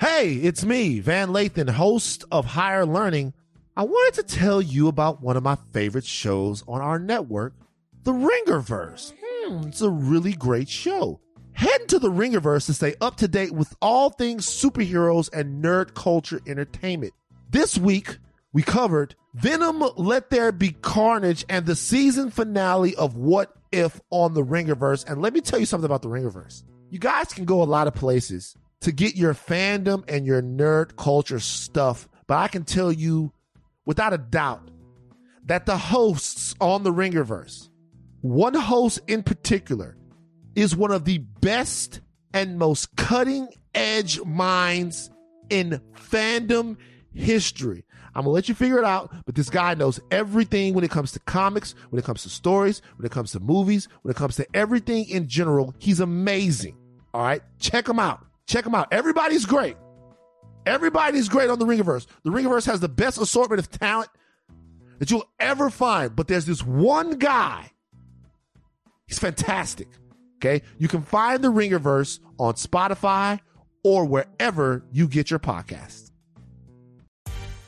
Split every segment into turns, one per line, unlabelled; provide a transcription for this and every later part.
Hey, it's me, Van Lathan, host of Higher Learning. I wanted to tell you about one of my favorite shows on our network, The Ringerverse. Hmm, it's a really great show. Head to the Ringerverse to stay up to date with all things superheroes and nerd culture entertainment. This week, we covered Venom Let There Be Carnage and the season finale of What If on the Ringerverse. And let me tell you something about the Ringerverse. You guys can go a lot of places to get your fandom and your nerd culture stuff, but I can tell you without a doubt that the hosts on the Ringerverse, one host in particular, is one of the best and most cutting edge minds in fandom history. I'm gonna let you figure it out, but this guy knows everything when it comes to comics, when it comes to stories, when it comes to movies, when it comes to everything in general. He's amazing. All right, check him out. Check them out. Everybody's great. Everybody's great on the Ringerverse. The Ringerverse has the best assortment of talent that you'll ever find, but there's this one guy. He's fantastic. Okay, you can find the Ringerverse on Spotify or wherever you get your podcasts.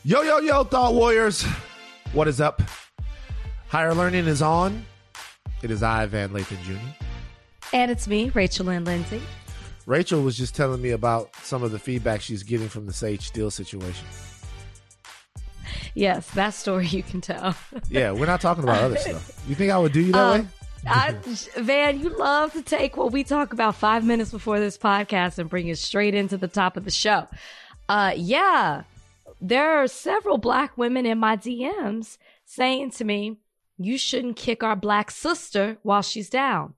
Yo, yo, yo, Thought Warriors. What is up? Higher Learning is on. It is I, Van Lathan Jr.
And it's me, Rachel Lynn Lindsay.
Rachel was just telling me about some of the feedback she's getting from the Sage Steele situation.
Yes, that story you can tell.
yeah, we're not talking about other stuff. You think I would do you that um, way?
I, Van, you love to take what we talk about five minutes before this podcast and bring it straight into the top of the show. Uh, yeah, there are several black women in my DMs saying to me, you shouldn't kick our black sister while she's down.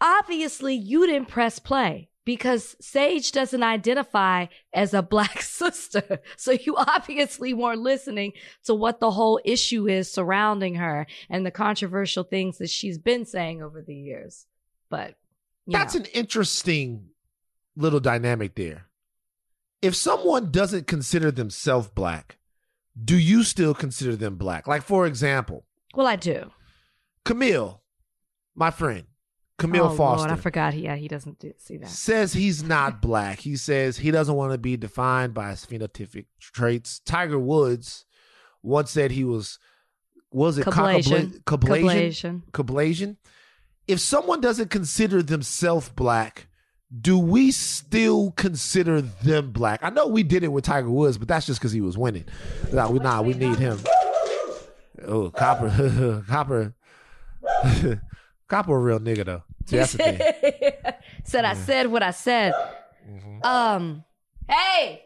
Obviously, you didn't press play because Sage doesn't identify as a black sister. So you obviously weren't listening to what the whole issue is surrounding her and the controversial things that she's been saying over the years. But
that's
know.
an interesting little dynamic there. If someone doesn't consider themselves black, do you still consider them black? Like, for example,
well, I do.
Camille, my friend, Camille oh, Foster.
Lord, I forgot. Yeah, he doesn't do, see that.
Says he's not black. he says he doesn't want to be defined by his phenotypic traits. Tiger Woods once said he was was it.
Cablasian?
Cablasian. If someone doesn't consider themselves black, do we still consider them black? I know we did it with Tiger Woods, but that's just because he was winning. Nah, we, nah, we need him. Oh, Copper, Copper. Copper a real nigga though. See, that's the thing.
said I said what I said. Mm-hmm. Um, hey,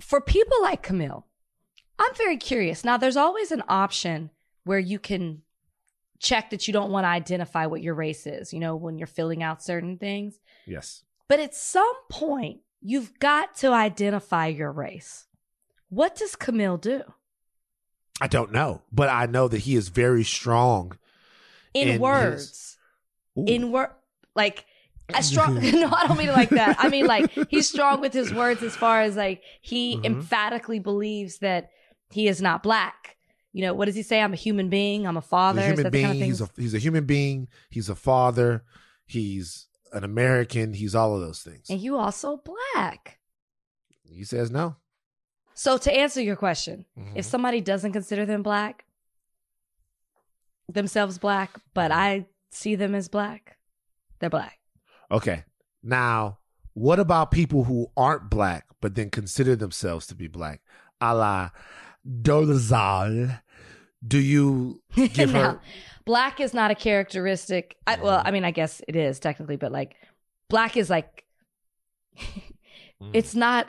for people like Camille, I'm very curious. Now, there's always an option where you can check that you don't want to identify what your race is. You know, when you're filling out certain things.
Yes.
But at some point, you've got to identify your race. What does Camille do?
I don't know, but I know that he is very strong
in, in words. His... In word, like as strong. no, I don't mean it like that. I mean like he's strong with his words as far as like he mm-hmm. emphatically believes that he is not black. You know, what does he say? I'm a human being. I'm a father.
He's a human being. Kind of he's a he's a human being. He's a father. He's an American. He's all of those things.
And you also black.
He says no.
So to answer your question, mm-hmm. if somebody doesn't consider them black, themselves black, but mm-hmm. I see them as black, they're black.
Okay. Now, what about people who aren't black but then consider themselves to be black? A la Dolezal. Do you give no, her
black is not a characteristic. I, well, mm-hmm. I mean, I guess it is technically, but like black is like mm. it's not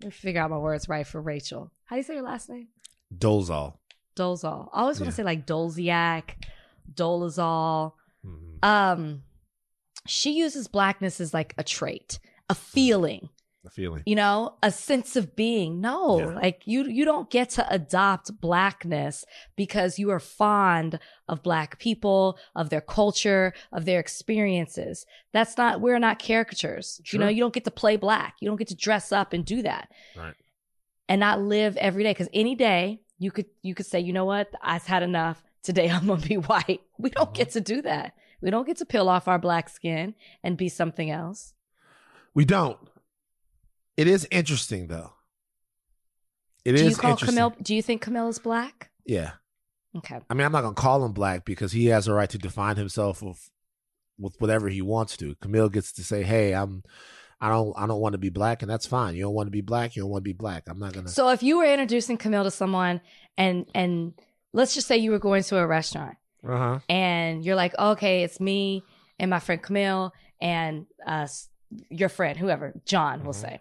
let me figure out my words right for Rachel. How do you say your last name?
Dolezal.
Dolezal. I always want to say like Dolziak, Dolezal. Mm-hmm. Um, she uses blackness as like a trait, a feeling
a feeling.
You know a sense of being. No yeah. like you you don't get to adopt blackness because you are fond of black people of their culture of their experiences. That's not we're not caricatures. Sure. you know you don't get to play black. You don't get to dress up and do that.
Right.
And not live every day because any day you could you could say you know what? I've had enough. Today i'm gonna be white. We don't mm-hmm. get to do that. We don't get to peel off our black skin and be something else.
We don't. It is interesting though. It
do
is
you call. Camille? Do you think Camille is black?
Yeah.
Okay.
I mean, I'm not gonna call him black because he has a right to define himself with with whatever he wants to. Camille gets to say, "Hey, I'm, I don't, I don't want to be black," and that's fine. You don't want to be black. You don't want to be black. I'm not gonna.
So if you were introducing Camille to someone, and and let's just say you were going to a restaurant,
Uh huh.
and you're like, okay, it's me and my friend Camille and uh, your friend, whoever, John, we'll
Mhm.
say.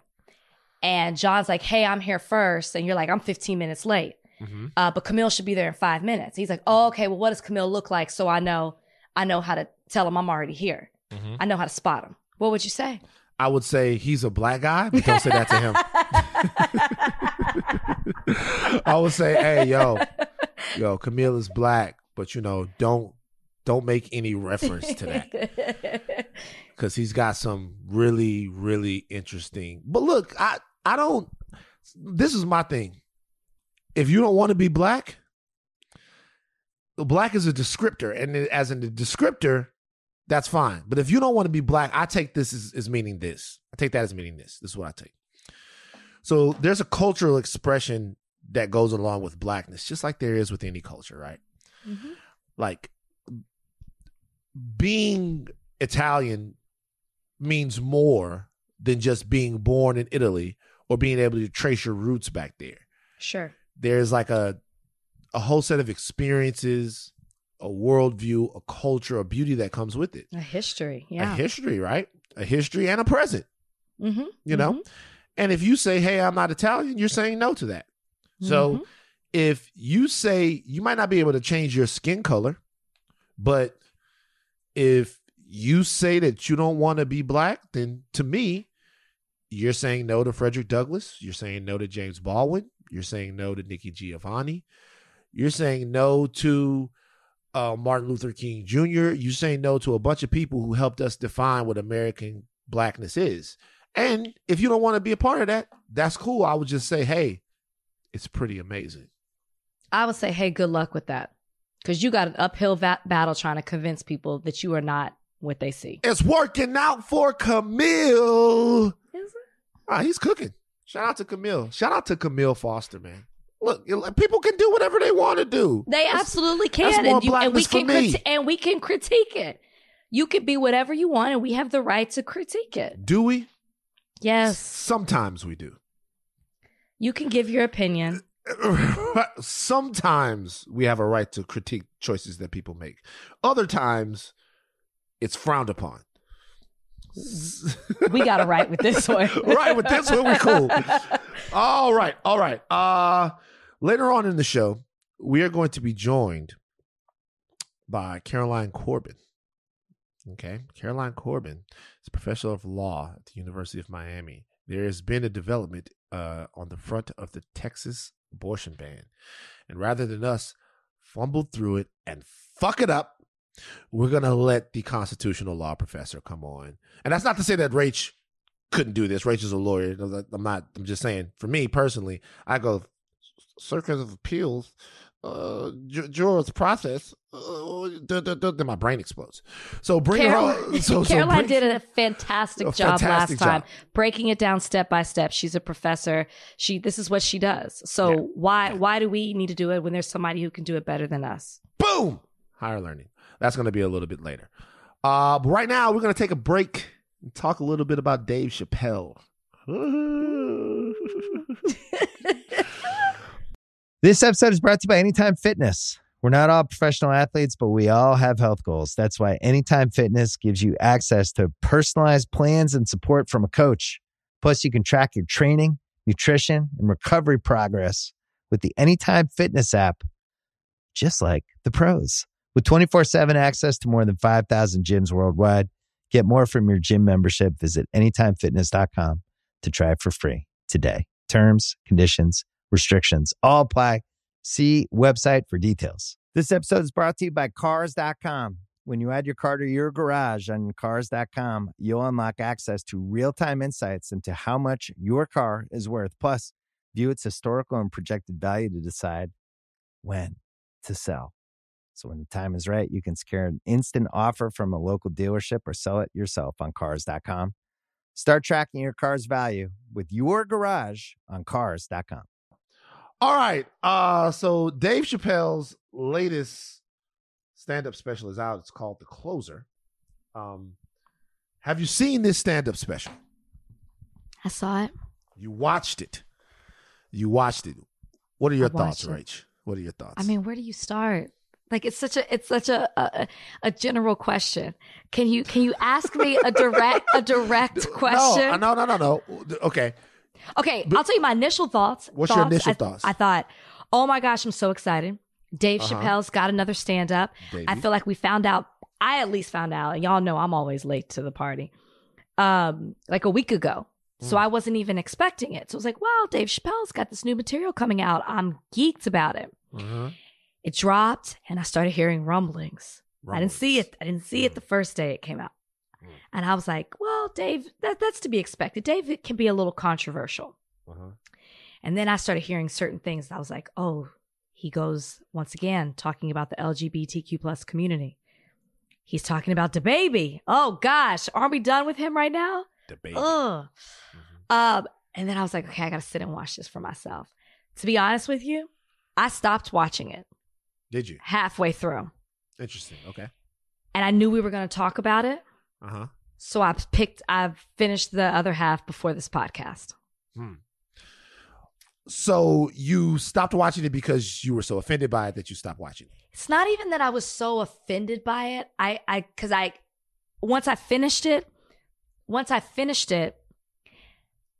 And John's like, hey, I'm here first. And you're like, I'm 15 minutes late.
hmm
Uh, but Camille should be there in five minutes. He's like, oh, okay, well, what does Camille look like? So I know, I know how to tell him I'm already here.
hmm
I know how to spot him. What would you say?
I would say he's a black guy, but don't say that to him. I would say, "Hey, yo, yo, Camille is black, but you know, don't don't make any reference to that because he's got some really, really interesting. But look, I I don't. This is my thing. If you don't want to be black, black is a descriptor, and as in the descriptor, that's fine. But if you don't want to be black, I take this as, as meaning this. I take that as meaning this. This is what I take. So there's a cultural expression that goes along with blackness, just like there is with any culture, right?
Mhm.
Like being Italian means more than just being born in Italy or being able to trace your roots back there.
Sure.
There's like a a whole set of experiences, a worldview, a culture, a beauty that comes with it.
A history. Yeah.
A history, right? A history and a present,
mm-hmm.
you know? And if you say, hey, I'm not Italian, you're saying no to that. So
Mhm.
if you say you might not be able to change your skin color, but if you say that you don't want to be black, then to me, you're saying no to Frederick Douglass. You're saying no to James Baldwin. You're saying no to Nikki Giovanni. You're saying no to uh, Martin Luther King Jr. You're saying no to a bunch of people who helped us define what American blackness is. And if you don't want to be a part of that, that's cool. I would just say, hey, it's pretty amazing.
I would say, hey, good luck with that. Because you got an uphill va- battle trying to convince people that you are not what they see.
It's working out for Camille. Ah, he's cooking. Shout out to Camille. Shout out to Camille Foster, man. Look, people can do whatever they want to do.
They
That's-
absolutely
that's
can,
more
and, you, and we can criti- and we can critique it. You can be whatever you want, and we have the right to critique it.
Do we?
Yes,
Sometimes we do.
you can give your opinion.
Sometimes we have a right to critique choices that people make. Other times, it's frowned upon.
We got to right with this one.
right with this one, we cool. All right, all right. Uh later on in the show, we are going to be joined by Caroline Corbin. Okay, Caroline Corbin is a professor of law at the University of Miami. There has been a development uh, on the front of the Texas abortion ban, and rather than us fumble through it and fuck it up, we're gonna let the constitutional law professor come on. And that's not to say that Rach couldn't do this. Rach is a lawyer. I'm not. I'm just saying. For me personally, I go circuit of appeals, uh, jurors process. Uh, duh, duh, duh, then my brain explodes. So bring
Caroline,
her. On, so, so bring-
did a fantastic
A
job
fantastic
last time, breaking it down step by step. She's a professor. She this is what she does. So
Yeah.
why why do we need to do it when there's somebody who can do it better than us?
Boom. Higher learning. That's going to be a little bit later. Uh, but right now, we're going to take a break and talk a little bit about Dave Chappelle.
This episode is brought to you by Anytime Fitness. We're not all professional athletes, but we all have health goals. That's why Anytime Fitness gives you access to personalized plans and support from a coach. Plus, you can track your training, nutrition, and recovery progress with the Anytime Fitness app, just like the pros. With 24 7 access to more than 5,000 gyms worldwide, get more from your gym membership. Visit AnytimeFitness.com to try it for free today. Terms, conditions, restrictions all apply. See website for details. This episode is brought to you by Cars.com. When you add your car to your garage on Cars.com, you'll unlock access to real time insights into how much your car is worth. Plus, view its historical and projected value to decide when to sell. So when the time is right, you can secure an instant offer from a local dealership or sell it yourself on Cars.com. Start tracking your car's value with your garage on cars.com.
All right. Uh so Dave Chappelle's latest stand-up special is out. It's called The Closer. Um have you seen this stand-up special?
I saw it.
You watched it. You watched it. What are your
I
thoughts,
it.
Rach? What are your thoughts?
I mean, where do you start? Like it's such a it's such a a, a general question. Can you can you ask me a direct a direct question?
No, no, no, no, no. Okay.
Okay,
But-
I'll tell you my initial thoughts.
What's your initial
I,
thoughts?
I thought, oh my gosh, I'm so excited. Dave
Uh-huh.
Chappelle's got another stand up. I feel like we found out. I at least found out. And y'all know I'm always late to the party. Um, like a week ago. So
Mm.
I wasn't even expecting it. So I was like, wow, Dave Chappelle's got this new material coming out. I'm geeked about it.
Uh-huh.
It dropped and I started hearing rumblings. I didn't see it. I didn't see it the first day it came out.
Mm.
And I was like, well, Dave, that, that's to be expected. Dave it can be a little controversial.
Uh-huh.
And then I started hearing certain things. I was like, oh, he goes once again talking about the LGBTQ plus community. He's talking about DaBaby. Oh gosh, aren't we done with him right now?
Debate.
Ugh.
Mhm.
Um, and then I was like, okay, I gotta sit and watch this for myself. To be honest with you, I stopped watching it
Did you?
halfway through.
Interesting. Okay.
And I knew we were gonna talk about it.
Uh-huh.
So I picked I finished the other half before this podcast.
So you stopped watching it because you were so offended by it that you stopped watching it.
It's not even that I was so offended by it. I I cuz I once I finished it, once I finished it,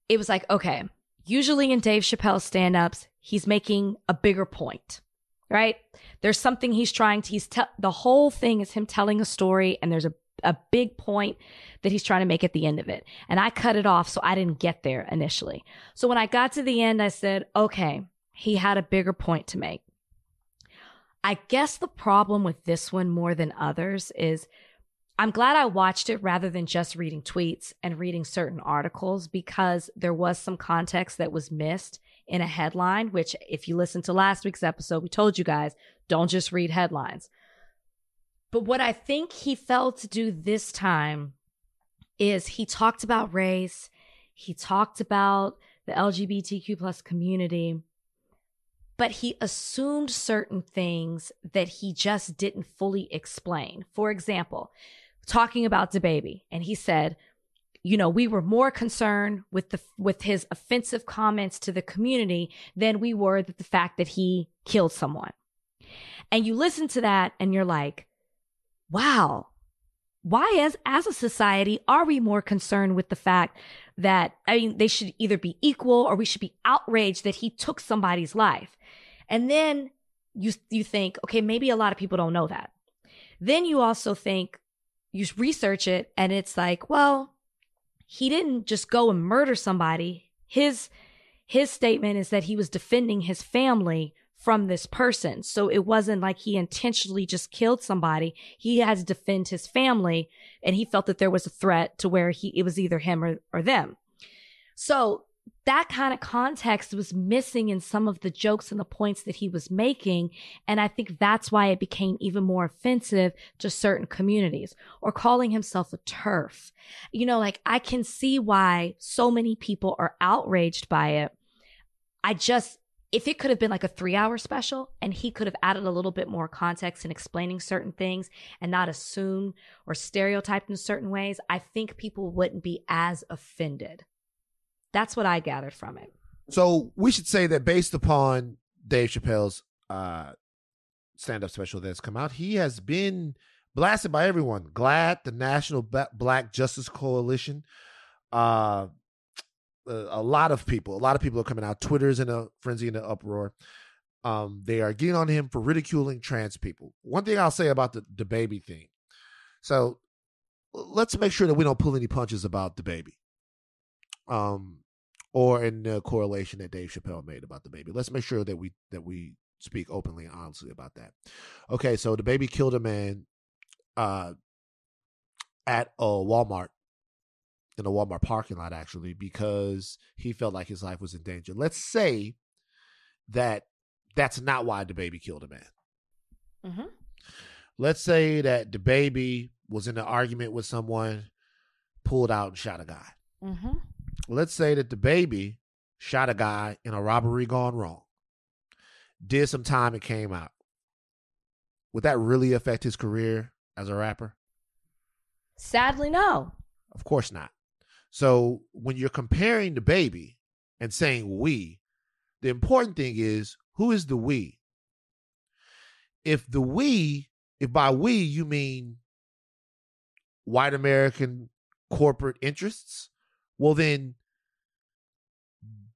it was like, okay, usually in Dave Chappelle's stand-ups, he's making a bigger point. Right? There's something he's trying to he's te- the whole thing is him telling a story and there's a a big point that he's trying to make at the end of it. And I cut it off so I didn't get there initially. So when I got to the end, I said, okay, he had a bigger point to make. I guess the problem with this one more than others is I'm glad I watched it rather than just reading tweets and reading certain articles because there was some context that was missed in a headline, which, if you listen to last week's episode, we told you guys don't just read headlines. But what I think he failed to do this time is he talked about race, he talked about the LGBTQ plus community, but he assumed certain things that he just didn't fully explain. For example, talking about DaBaby, and he said, you know, we were more concerned with the with his offensive comments to the community than we were with the fact that he killed someone. And you listen to that and you're like, wow, why as as a society are we more concerned with the fact that I mean they should either be equal or we should be outraged that he took somebody's life. And then you you think, okay, maybe a lot of people don't know that. Then you also think you research it and it's like, well, he didn't just go and murder somebody. His his statement is that he was defending his family from this person. So it wasn't like he intentionally just killed somebody. He had to defend his family and he felt that there was a threat to where he it was either him or, or them. So that kind of context was missing in some of the jokes and the points that he was making. And I think that's why it became even more offensive to certain communities or calling himself a turf. You know, like I can see why so many people are outraged by it. I just, if it could have been like a three hour special and he could have added a little bit more context in explaining certain things and not assumed or stereotyped in certain ways, I think people wouldn't be as offended. That's what I gathered from it.
So we should say that based upon Dave Chappelle's uh, stand-up special that's come out, he has been blasted by everyone. GLAAD, the National Black Justice Coalition, uh, a, lot of people, a lot of people are coming out. Twitter's in a frenzy and an uproar. Um, they are getting on him for ridiculing trans people. One thing I'll say about the, DaBaby thing. So let's make sure that we don't pull any punches about DaBaby. Um, or in the correlation that Dave Chappelle made about DaBaby. Let's make sure that we that we speak openly and honestly about that. Okay, so DaBaby killed a man uh at a Walmart in a Walmart parking lot actually because he felt like his life was in danger. Let's say that that's not why DaBaby killed a man.
Mm-hmm.
Let's say that DaBaby was in an argument with someone, pulled out and shot a guy.
Mm-hmm.
Let's say that DaBaby shot a guy in a robbery gone wrong, did some time and came out. Would that really affect his career as a rapper?
Sadly, no.
Of course not. So when you're comparing DaBaby and saying we, the important thing is who is the we? If the we, if by we you mean white American corporate interests, well then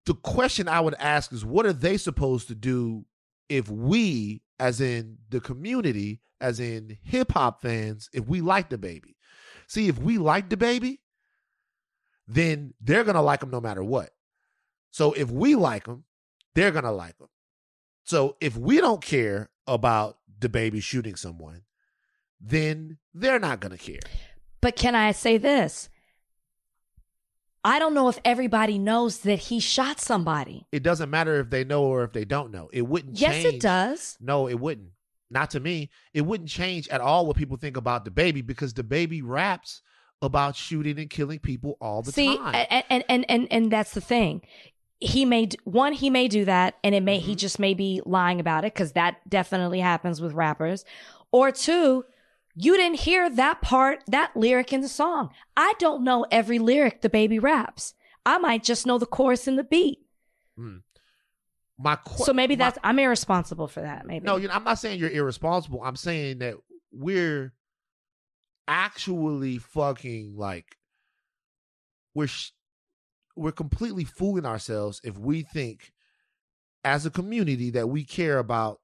the question I would ask is what are they supposed to do if we, as in the community, as in hip hop fans, if we like DaBaby? See, if we like DaBaby, then they're gonna like him no matter what. So if we like him, they're gonna like him. So if we don't care about DaBaby shooting someone, then they're not gonna care.
But can I say this? I don't know if everybody knows that he shot somebody.
It doesn't matter if they know or if they don't know. It wouldn't
Yes,
change.
it does.
No, it wouldn't. Not to me. It wouldn't change at all what people think about DaBaby because DaBaby raps about shooting and killing people all the
See,
time.
and, and and and and that's the thing. He may one, he may do that, and it may he
Mhm.
just may be lying about it because that definitely happens with rappers. Or two, you didn't hear that part, that lyric in the song. I don't know every lyric DaBaby raps. I might just know the chorus and the beat. Hmm.
my qu-
So maybe
my-
that's I'm irresponsible for that. Maybe
No, you know, I'm not saying you're irresponsible. I'm saying that we're actually fucking like we're sh- we're completely fooling ourselves if we think as a community that we care about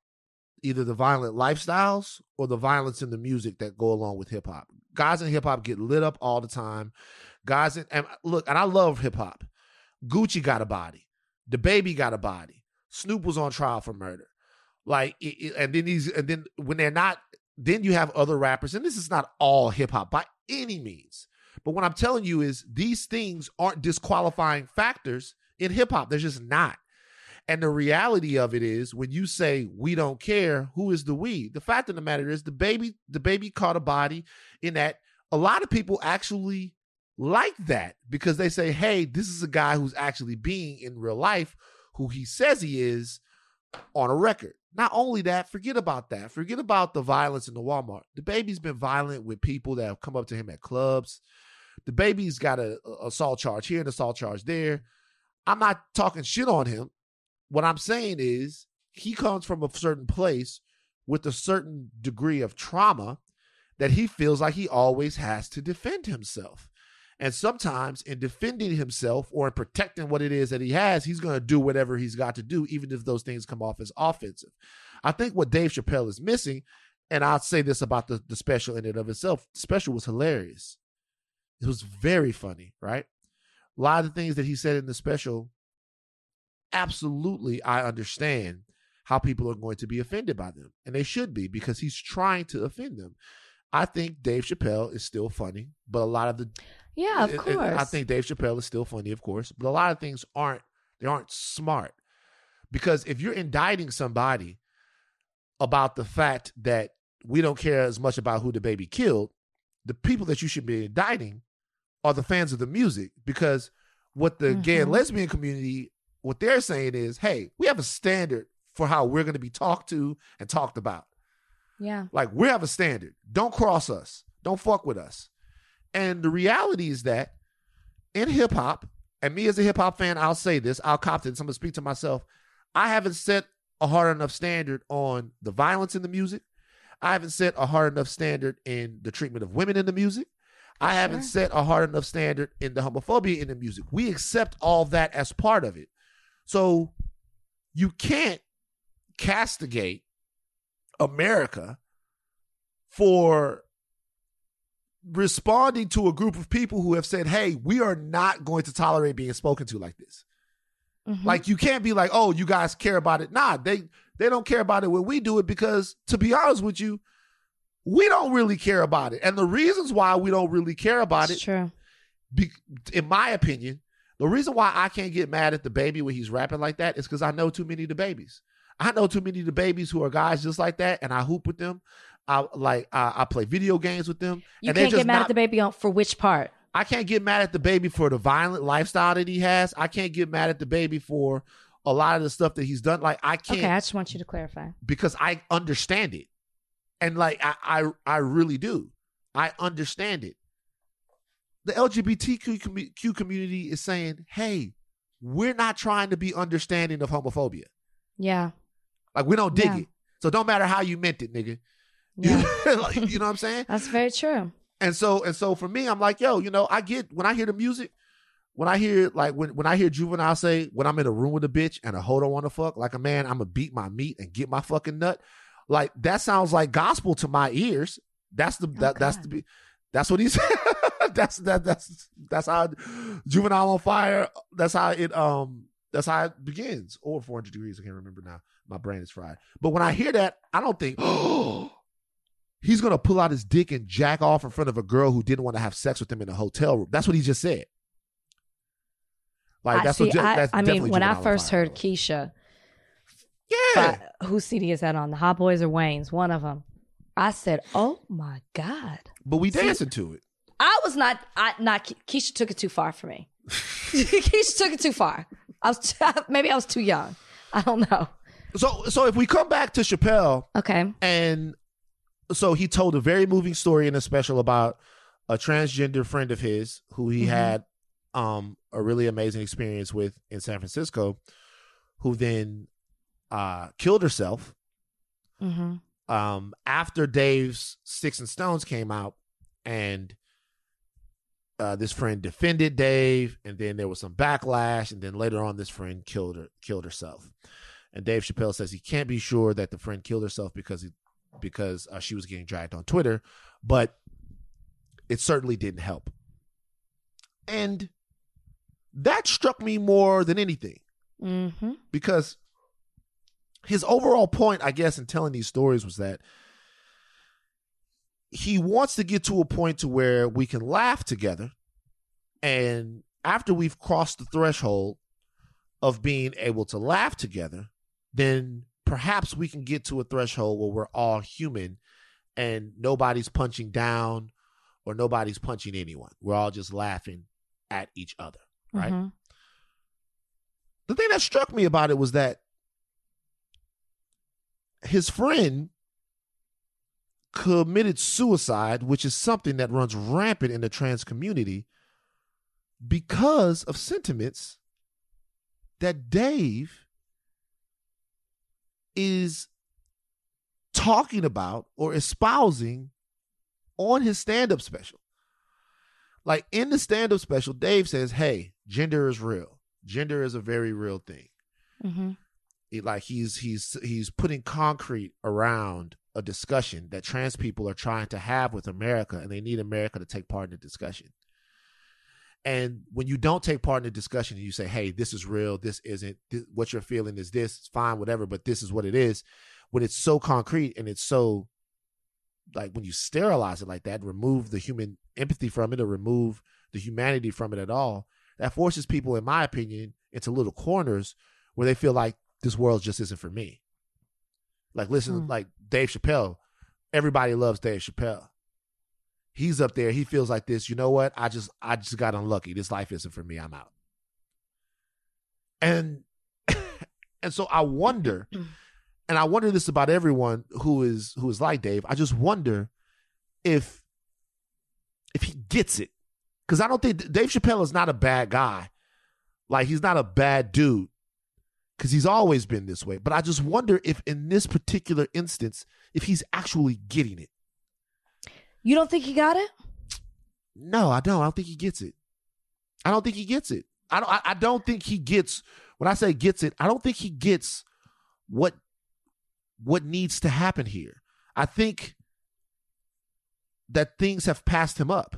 either the violent lifestyles or the violence in the music that go along with hip hop. Guys in hip hop get lit up all the time. Guys in and uh, look, and I love hip hop. Gucci got a body. DaBaby got a body. Snoop was on trial for murder. Like, it, it- and then these, and then when they're not, then you have other rappers, and this is not all hip hop by any means. But what I'm telling you is these things aren't disqualifying factors in hip hop. They're just not. And the reality of it is when you say we don't care, who is the we? The fact of the matter is DaBaby, the baby caught a body in that a lot of people actually like that because they say, hey, this is a guy who's actually being in real life who he says he is on a record. Not only that, forget about that. Forget about the violence in the Walmart. DaBaby's been violent with people that have come up to him at clubs. DaBaby's got a, a assault charge here and assault charge there. I'm not talking shit on him. What I'm saying is he comes from a certain place with a certain degree of trauma that he feels like he always has to defend himself. And sometimes in defending himself or in protecting what it is that he has, he's going to do whatever he's got to do, even if those things come off as offensive. I think what Dave Chappelle is missing, and I'll say this about the, the special in and of itself, the special was hilarious. It was very funny, right? A lot of the things that he said in the special, absolutely, I understand how people are going to be offended by them. And they should be because he's trying to offend them. I think Dave Chappelle is still funny, but a lot of the
yeah, of course.
I think Dave Chappelle is still funny, of course, but a lot of things aren't. They aren't smart because if you're indicting somebody about the fact that we don't care as much about who DaBaby killed, the people that you should be indicting are the fans of the music because what the gay and
Mhm.
lesbian community what they're saying is, hey, we have a standard for how we're going to be talked to and talked about.
yeah.
Like we have a standard. Don't cross us. Don't fuck with us. And the reality is that in hip hop, and me as a hip hop fan, I'll say this, I'll cop this, I'm gonna speak to myself. I haven't set a hard enough standard on the violence in the music. I haven't set a hard enough standard in the treatment of women in the music. I haven't set a hard enough standard in the homophobia in the music. We accept all that as part of it. So you can't castigate America for responding to a group of people who have said, hey, we are not going to tolerate being spoken to like this.
Mhm.
Like you can't be like, oh, you guys care about it. Nah, they they don't care about it when we do it because to be honest with you, we don't really care about it. And the reasons why we don't really care about
it's
it,
true.
be, in my opinion, the reason why I can't get mad at DaBaby when he's rapping like that is because I know too many of the babies. I know too many of the babies who are guys just like that, and I hoop with them. I like I, I play video games with them.
You can't get mad
not-
at DaBaby on for which part?
I can't get mad at DaBaby for the violent lifestyle that he has. I can't get mad at DaBaby for a lot of the stuff that he's done. Like I can't
Okay, I just want you to clarify.
because I understand it. And like I I, I really do. I understand it. The LGBTQ community is saying, "Hey, we're not trying to be understanding of homophobia.
Yeah.
Like we don't dig
Yeah.
it. So don't matter how you meant it, nigga.
Yeah.
like, you know what I'm saying?
That's very true.
And so and so for me, I'm like, yo, you know, I get when I hear the music, when I hear like when when I hear Juvenile say when I'm in a room with a bitch and a hoe don't want to fuck, like a man, I'm gonna beat my meat and get my fucking nut. Like that sounds like gospel to my ears. That's the that, that's the that's what he said. that's that that's that's how Juvenile on fire. That's how it um that's how it begins. Or 400 degrees. I can't remember now. My brain is fried. But when I hear that, I don't think, oh, he's gonna pull out his dick and jack off in front of a girl who didn't want to have sex with him in a hotel room. That's what he just said. Like
I
that's
see.
what.
I,
that's
I mean, when I first heard Keisha,
yeah,
whose CD is that on? The Hot Boys or Wayne's? One of them. I said, "Oh my god!"
but we dancing to it.
I was not. I not. Keisha took it too far for me. Keisha took it too far. I was t- maybe I was too young. I don't know.
So so if we come back to Chappelle
Okay.
and so he told a very moving story in a special about a transgender friend of his who he
Mhm.
had um a really amazing experience with in San Francisco who then uh killed herself
Mm-hmm.
Um after Dave's Sticks and Stones came out and uh this friend defended Dave and then there was some backlash and then later on this friend killed her killed herself. And Dave Chappelle says he can't be sure that the friend killed herself because he because uh, she was getting dragged on Twitter, but it certainly didn't help. And that struck me more than anything
Mm-hmm.
because his overall point, I guess, in telling these stories was that he wants to get to a point to where we can laugh together, and after we've crossed the threshold of being able to laugh together, then perhaps we can get to a threshold where we're all human and nobody's punching down or nobody's punching anyone. We're all just laughing at each other, right?
Mm-hmm.
the thing that struck me about it was that his friend committed suicide, which is something that runs rampant in the trans community because of sentiments that Dave is talking about or espousing on his stand up special. Like in the stand up special, Dave says, Hey, gender is real. Gender is a very real thing.
Mm-hmm.
Like he's he's he's putting concrete around a discussion that trans people are trying to have with America and they need America to take part in the discussion. And when you don't take part in the discussion and you say, "Hey, this is real. This isn't. This, what you're feeling is this. It's fine, whatever. But this is what it is." When it's so concrete and it's so like when you sterilize it like that, remove the human empathy from it, or remove the humanity from it at all, that forces people, in my opinion, into little corners where they feel like this world just isn't for me. Like listen,
Hmm.
like Dave Chappelle, everybody loves Dave Chappelle. He's up there. He feels like this. You know what? I just I just got unlucky. This life isn't for me. I'm out. And and so I wonder, and I wonder this about everyone who is who is like Dave. I just wonder if if he gets it. Because I don't think Dave Chappelle is not a bad guy. Like he's not a bad dude. Because he's always been this way. But I just wonder if in this particular instance, if he's actually getting it.
You don't think he got it?
No, I don't. I don't think he gets it. I don't think he gets it. I don't. I, I don't think he gets. When I say gets it, I don't think he gets what what needs to happen here. I think that things have passed him up.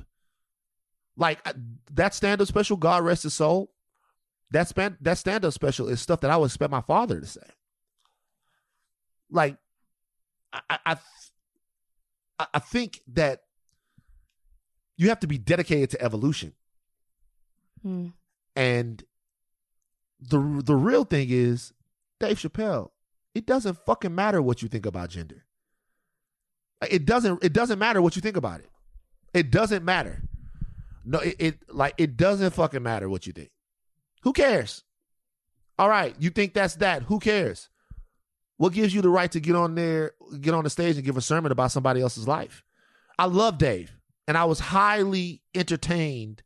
Like that stand up special, God rest his soul. That span that stand up special is stuff that I would expect my father to say. Like, I I, I think that you have to be dedicated to evolution.
Mm.
And the the real thing is, Dave Chappelle, it doesn't fucking matter what you think about gender. It doesn't it doesn't matter what you think about it. It doesn't matter. No, it, it like it doesn't fucking matter what you think. Who cares? All right, you think that's that. Who cares? What gives you the right to get on there, get on the stage and give a sermon about somebody else's life? I love Dave, and I was highly entertained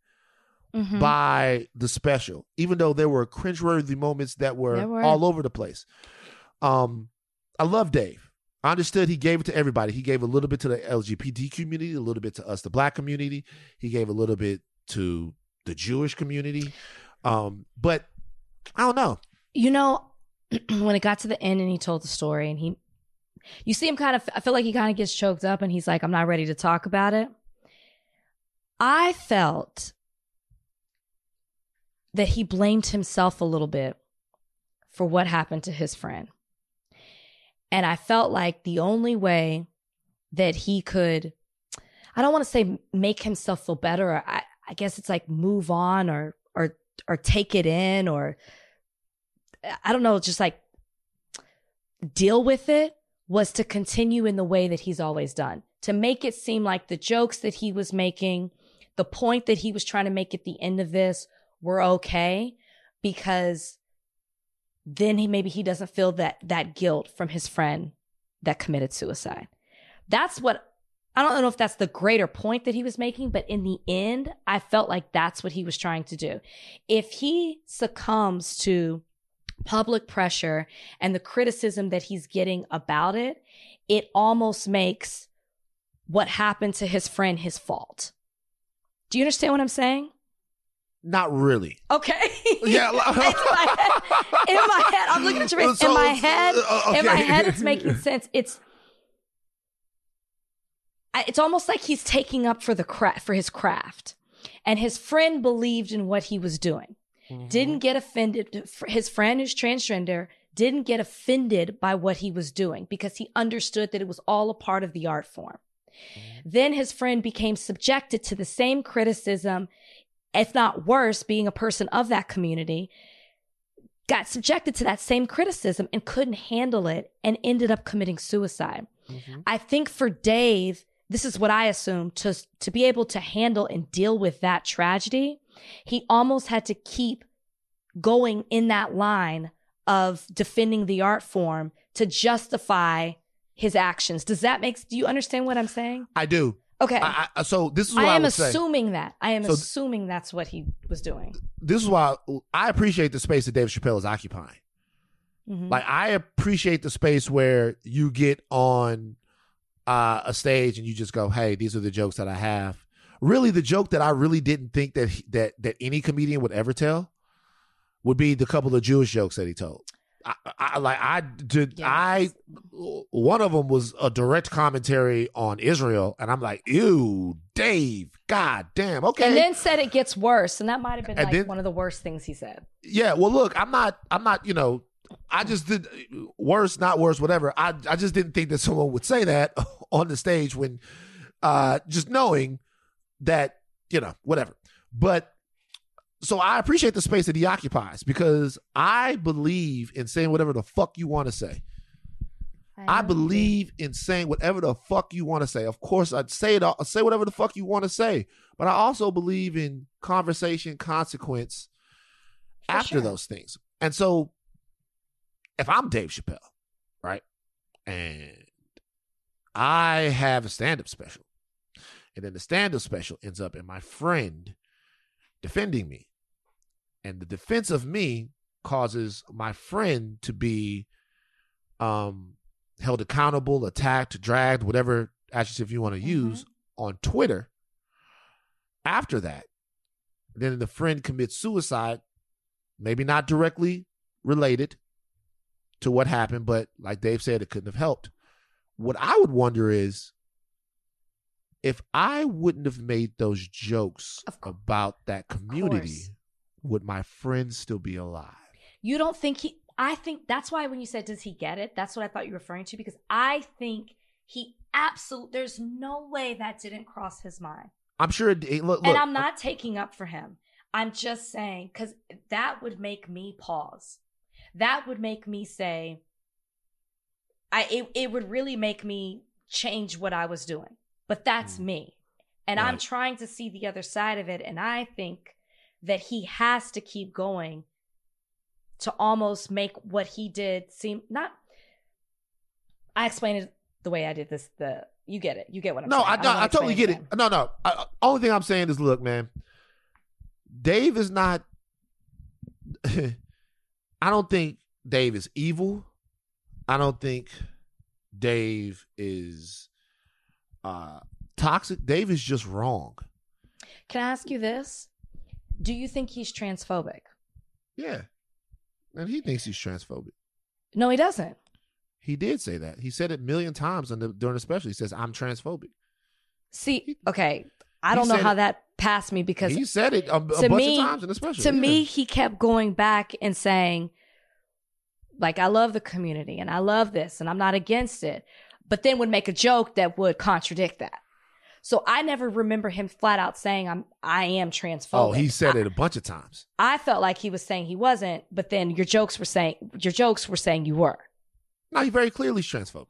Mhm.
by the special, even though there were cringeworthy moments that were,
were.
all over the place. Um, I love Dave. I understood he gave it to everybody. He gave a little bit to the LGBT community, a little bit to us, the black community. He gave a little bit to the Jewish community. Um, but I don't know.
You know, when it got to the end and he told the story and he, you see him kind of, I feel like he kind of gets choked up and he's like, I'm not ready to talk about it. I felt that he blamed himself a little bit for what happened to his friend. And I felt like the only way that he could, I don't want to say make himself feel better. Or I, I guess it's like move on or, or, take it in or I don't know, just like deal with it was to continue in the way that he's always done, to make it seem like the jokes that he was making, the point that he was trying to make at the end of this were okay because then he maybe he doesn't feel that that guilt from his friend that committed suicide. That's what I don't know if that's the greater point that he was making, but in the end, I felt like that's what he was trying to do. If he succumbs to public pressure and the criticism that he's getting about it, it almost makes what happened to his friend his fault. Do you understand what I'm saying?
Not really.
Okay.
Yeah.
in, my head, in my head, I'm looking at your face.
So-
in my head,
uh,
in my head, it's making sense. It's it's almost like he's taking up for the cra- for his craft, and his friend believed in what he was doing. Didn't get offended. His friend who's transgender didn't get offended by what he was doing because he understood that it was all a part of the art form. Then his friend became subjected to the same criticism, if not worse, being a person of that community, got subjected to that same criticism and couldn't handle it and ended up committing suicide.
Mhm.
I think for Dave, this is what I assume to to be able to handle and deal with that tragedy, he almost had to keep going in that line of defending the art form to justify his actions. Does that make do you understand what I'm saying?
I do.
Okay.
I, I, so this is what
I
I,
am
say.
assuming that. I am
So-
assuming that's what he was doing.
This is why I appreciate the space that Dave Chappelle is occupying.
Mhm.
Like I appreciate the space where you get on uh, a stage and you just go, "Hey, these are the jokes that I have." Really, the joke that I really didn't think that he, that that any comedian would ever tell would be the couple of Jewish jokes that he told. I, I like I did
Yes.
I one of them was a direct commentary on Israel, and I'm like, "Ew, Dave, god damn, okay."
And then said it gets worse, and that might have been
And
like
then-
one of the worst things he said.
Yeah, well, look, I'm not, I'm not, you know, I just did worse, not worse, whatever. I, I just didn't think that someone would say that on the stage when, uh, just knowing that, you know, whatever. But so I appreciate the space that he occupies because I believe in saying whatever the fuck you want to say. I
know.
believe in saying whatever the fuck you want to say. Of course, I'd say it. all- Say whatever the fuck you want to say. But I also believe in conversation, consequence
For
after
sure.
those things. And so, if I'm Dave Chappelle, right, and I have a stand-up special, and then the stand-up special ends up in my friend defending me, and the defense of me causes my friend to be um held accountable, attacked, dragged, whatever adjective you want to
Mhm.
use on Twitter. After that, then the friend commits suicide, maybe not directly related to what happened, but like Dave said, it couldn't have helped. What I would wonder is if I wouldn't have made those jokes about that community, would my friend still be alive?
You don't think he? I think that's why when you said, "Does he get it?" That's what I thought you were referring to because I think he absolutely. There's no way that didn't cross his mind,
I'm sure. It, it- look,
and I'm uh not taking up for him. I'm just saying because that would make me pause. That would make me say, "I." It, it would really make me change what I was doing. But that's
Mm.
me. And I'm trying to see the other side of it. And I think that he has to keep going to almost make what he did seem not. I explained it the way I did this. The you get it. You get what I'm saying.
no,
saying.
I,
don't
I, totally
explain
get it. No, no. I, I- only thing I'm saying is, look, man, Dave is not. I don't think Dave is evil. I don't think Dave is uh toxic. Dave is just wrong.
Can I ask you this? Do you think he's transphobic?
Yeah, and he thinks he's transphobic.
No, he doesn't.
He did say that. He said it a million times on the, during the special. He says, "I'm transphobic."
See, okay, I don't know how
it-
that passed me because
He said it a, a
to
bunch
me-
of times in the special.
to
yeah.
me, he kept going back and saying, like, I love the community and I love this and I'm not against it, but then would make a joke that would contradict that. So I never remember him flat out saying I'm I am transphobic.
Oh, he said it a bunch of times.
I felt like he was saying he wasn't, but then your jokes were saying your jokes were saying you were.
No, he very clearly is transphobic.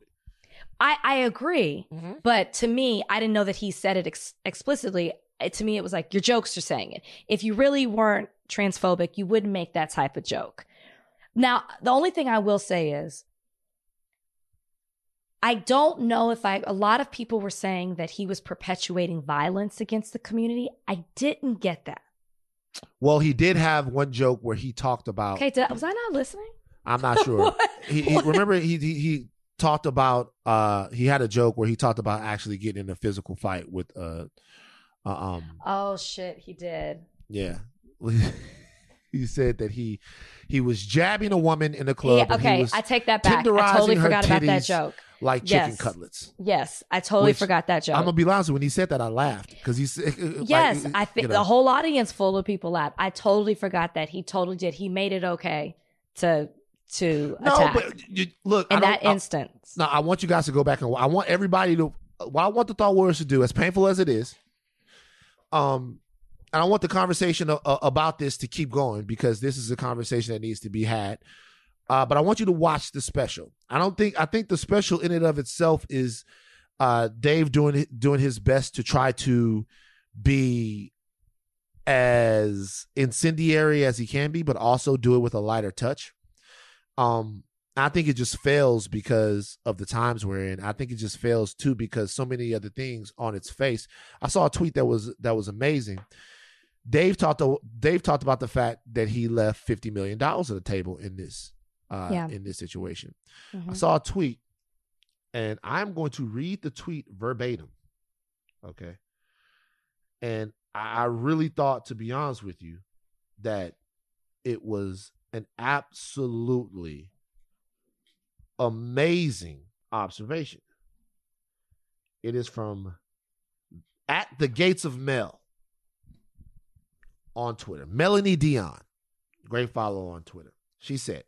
I I agree,
Mm-hmm.
but to me, I didn't know that he said it ex- explicitly. It- to me, it was like your jokes are saying it. If you really weren't transphobic, you wouldn't make that type of joke. Now, the only thing I will say is, I don't know if I. A lot of people were saying that he was perpetuating violence against the community. I didn't get that.
Well, he did have one joke where he talked about.
Okay, did, was I not listening?
I'm not sure.
What?
he, he remember he, he he talked about. Uh, he had a joke where he talked about actually getting in a physical fight with. Uh, uh um,
Oh shit, he did.
yeah. he said that he he was jabbing a woman in a club.
Yeah, okay, I take that back. I totally forgot about that joke.
like chicken
Yes.
cutlets.
Yes, I totally
Which
forgot that joke.
I'm gonna be honest. When he said that, I laughed because he said, like,
yes, I
you
think
know.
the whole audience full of people laughed. I totally forgot that he totally did. He made it okay to to
No,
attack
but you, look,
in that
I-
instance.
No, I want you guys to go back and I want everybody to. What I want the thought warriors to do, as painful as it is, um, and I want the conversation a, a- about this to keep going because this is a conversation that needs to be had. Uh, but I want you to watch the special. I don't think I think the special in and of itself is uh, Dave doing doing his best to try to be as incendiary as he can be, but also do it with a lighter touch. Um, I think it just fails because of the times we're in. I think it just fails too because so many other things on its face. I saw a tweet that was that was amazing. Dave talked to, Dave talked about the fact that he left fifty million dollars at the table in this uh,
Yeah.
in this situation. I
Mhm.
saw a tweet, and I'm going to read the tweet verbatim. Okay. And I I really thought, to be honest with you, that it was an absolutely amazing observation. It is from at the gates of Mel on Twitter. Melanie Dion, great follow on Twitter. She said,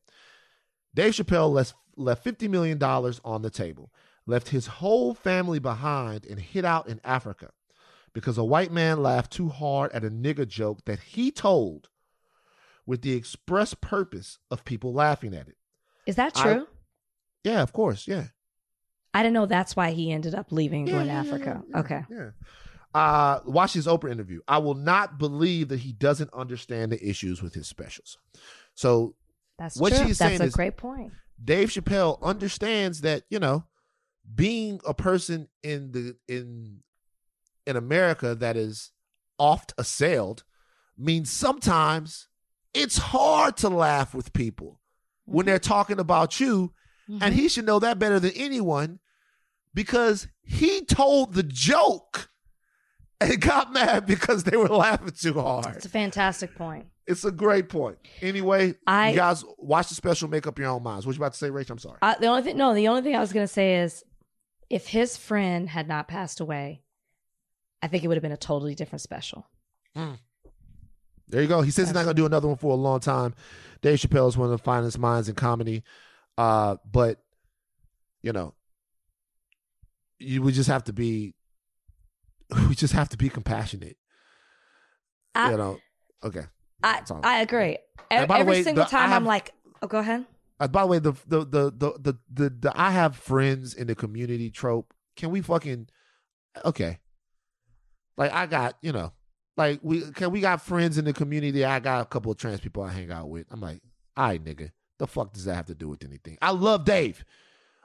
Dave Chappelle left, left $50 million on the table, left his whole family behind, and hid out in Africa because a white man laughed too hard at a nigger joke that he told with the express purpose of people laughing at it.
Is that
I-
true?
Yeah, of course. Yeah.
I, didn't know that's why he ended up leaving
Yeah,
going to
yeah, yeah,
Africa.
yeah,
okay.
Yeah. Uh, watch his Oprah interview. I will not believe that he doesn't understand the issues with his specials. So
That's
What
true.
she's
That's
saying
a
is-
great point.
Dave Chappelle understands that you know being a person in the in in America that is oft assailed means sometimes it's hard to laugh with people when they're talking about you
Mhm.
and he should know that better than anyone because he told the joke and got mad because they were laughing too hard.
It's a fantastic point.
It's a great point. Anyway,
I-
you guys watch the special, make up your own minds. What you about to say, Rachel? I'm sorry.
Uh, the only thing, no, the only thing I was going to say is, if his friend had not passed away, I think it would have been a totally different special.
There you go. He says he's not going to do another one for a long time. Dave Chappelle is one of the finest minds in comedy. Uh, but, you know, you would just have to be, we just have to be compassionate.
I-
you know, okay.
I I agree.
And by the
Every
way,
single
the-
time
I
I'm like, oh, go ahead.
Uh, by the way, the the, the the the the the I have friends in the community trope. Can we fucking okay? Like I got, you know, like we can we got friends in the community. I got a couple of trans people I hang out with. I'm like, all right, nigga, the fuck does that have to do with anything? I love Dave.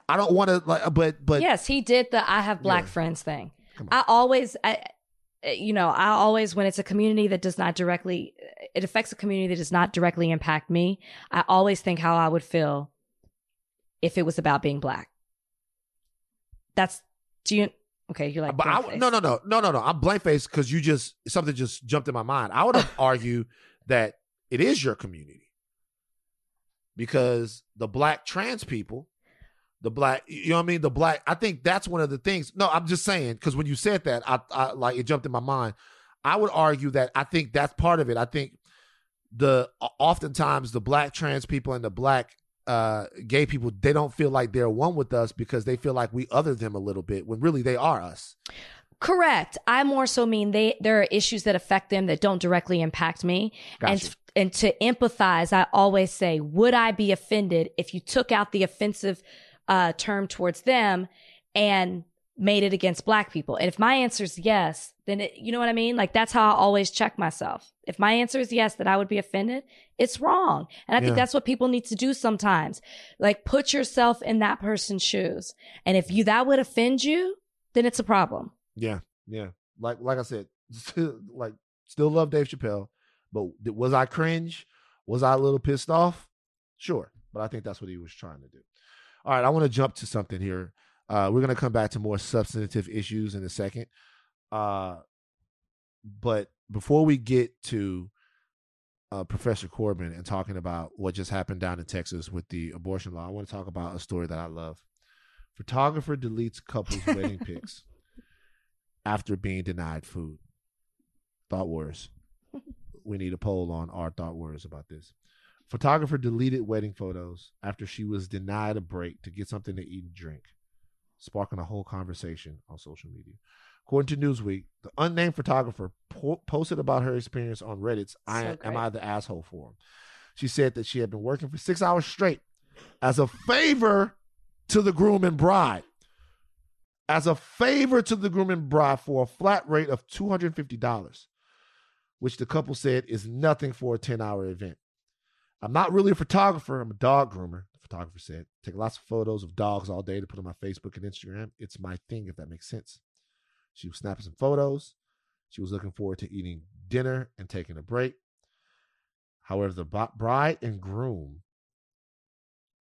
I don't want to like, uh, but but
yes, he did the I have black
Yeah.
friends thing. I always, I, eh, you know, I always when it's a community that does not directly, it affects a community that does not directly impact me. I always think how I would feel if it was about being black. That's do you? Okay, you're like,
but I, no no no no no no. I'm blank faced because you just something just jumped in my mind. I would argue that it is your community because the black trans people, the black, you know what I mean. The black. I think that's one of the things. No, I'm just saying because when you said that, I, I like it jumped in my mind. I would argue that I think that's part of it. I think the oftentimes the black trans people and the black uh gay people they don't feel like they're one with us because they feel like we other them a little bit when really they are us
Correct. I more so mean they there are issues that affect them that don't directly impact me.
Gotcha.
And and to empathize, I always say, would I be offended if you took out the offensive uh, term towards them and made it against black people? And if my answer is yes, then it, you know what I mean? Like that's how I always check myself. If my answer is yes, that I would be offended, it's wrong. And I think that's what people need to do sometimes. Like put yourself in that person's shoes. And if you that would offend you, then it's a problem.
Yeah, yeah. Like like I said, still, like still love Dave Chappelle, but was I cringe? Was I a little pissed off? Sure, but I think that's what he was trying to do. All right, I want to jump to something here. Uh, we're gonna come back to more substantive issues in a second. Uh, but before we get to uh, Professor Corbin and talking about what just happened down in Texas with the abortion law, I want to talk about a story that I love. Photographer deletes couple's wedding pics after being denied food. Thought words. We need a poll on our thought words about this. Photographer deleted wedding photos after she was denied a break to get something to eat and drink, sparking a whole conversation on social media. According to Newsweek, the unnamed photographer po- posted about her experience on Reddit's I,
So
Am. I the Asshole forum. She said that she had been working for six hours straight as a favor to the groom and bride as a favor to the groom and bride for a flat rate of $250, which the couple said is nothing for a 10 hour event. I'm not really a photographer, I'm a dog groomer, photographer said. Take lots of photos of dogs all day to put on my Facebook and Instagram. It's my thing, if that makes sense. She was snapping some photos. She was looking forward to eating dinner and taking a break. However, the bride and groom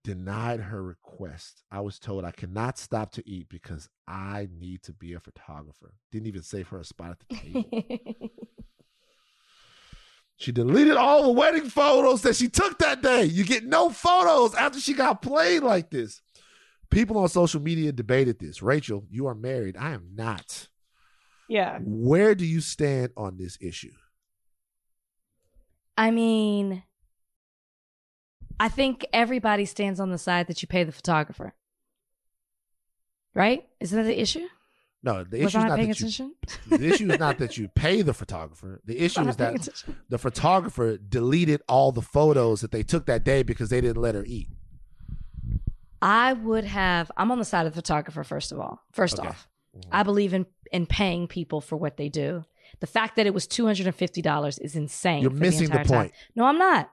denied her request. I was told I cannot stop to eat because I need to be a photographer. Didn't even save her a spot at the table. she deleted all the wedding photos that she took that day. You get no photos after she got played like this. People on social media debated this. Rachel, you are married. I am not.
yeah.
Where do you stand on this issue?
I mean, I think everybody stands on the side that you pay the photographer. Right? Isn't that the issue?
No, the issue is
not
that you. The issue is not that you pay the photographer. The issue is that
attention?
the photographer deleted all the photos that they took that day because they didn't let her eat.
I would have. I'm on the side of the photographer. First of all, first
Okay.
off, mm-hmm. I believe in in paying people for what they do. The fact that it was two hundred and fifty dollars is insane.
You're missing the
time.
point.
No, I'm not.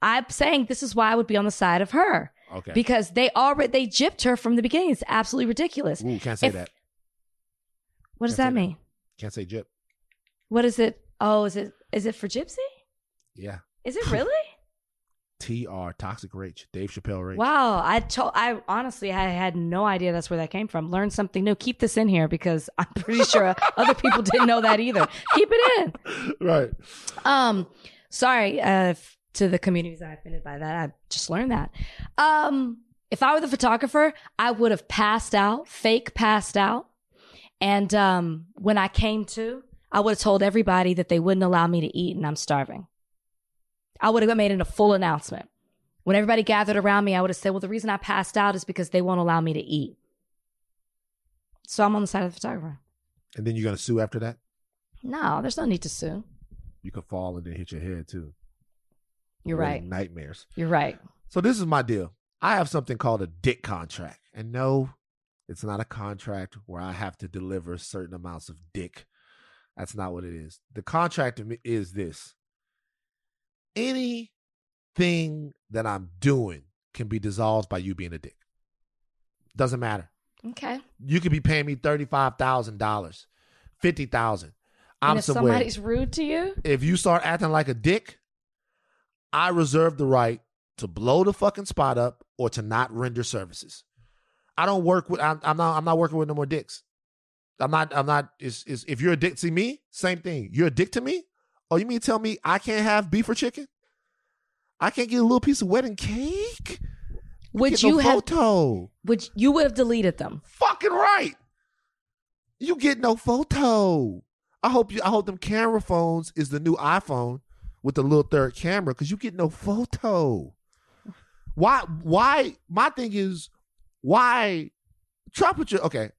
I'm saying this is why I would be on the side of her
Okay.
because they already they gypped her from the beginning. It's absolutely ridiculous.
Ooh, can't say
if-
that.
What does that mean?
Can't say jip.
What is it? Oh, is it is it for Gypsy?
Yeah.
Is it really?
TR, Toxic Rage, Dave Chappelle Rage.
wow, I told I honestly I had no idea that's where that came from. Learn something new. Keep this in here because I'm pretty sure other people didn't know that either. Keep it in.
right.
Um, sorry uh, f- to the communities I offended by that. I just learned that. Um, if I were the photographer, I would have passed out, fake passed out, and um, when I came to, I would have told everybody that they wouldn't allow me to eat and I'm starving. I would have made it a full announcement. When everybody gathered around me, I would have said, "Well, the reason I passed out is because they won't allow me to eat." So I'm on the side of the photographer.
And then you're gonna sue after that?
No, there's no need to sue.
You could fall and then hit your head too.
You're right.
Nightmares.
You're right.
So this is my deal. I have something called a dick contract. And no, it's not a contract where I have to deliver certain amounts of dick. That's not what it is. The contract is this anything that I'm doing can be dissolved by you being a dick. Doesn't matter.
Okay.
You could be paying me $35,000, 50000 I'm
and if
somewhere.
somebody's rude to you,
if you start acting like a dick, I reserve the right to blow the fucking spot up or to not render services. I don't work with. I'm, I'm not. I'm not working with no more dicks. I'm not. I'm not. Is is if you're a dick to me, same thing. You're a dick to me. Oh, you mean tell me I can't have beef or chicken? I can't get a little piece of wedding cake.
would you
no
have?
photo?
Would you would have deleted them?
Fucking right. You get no photo. I hope you. I hope them camera phones is the new iPhone with the little third camera because you get no photo. Why? Why? My thing is, why? Try put your okay.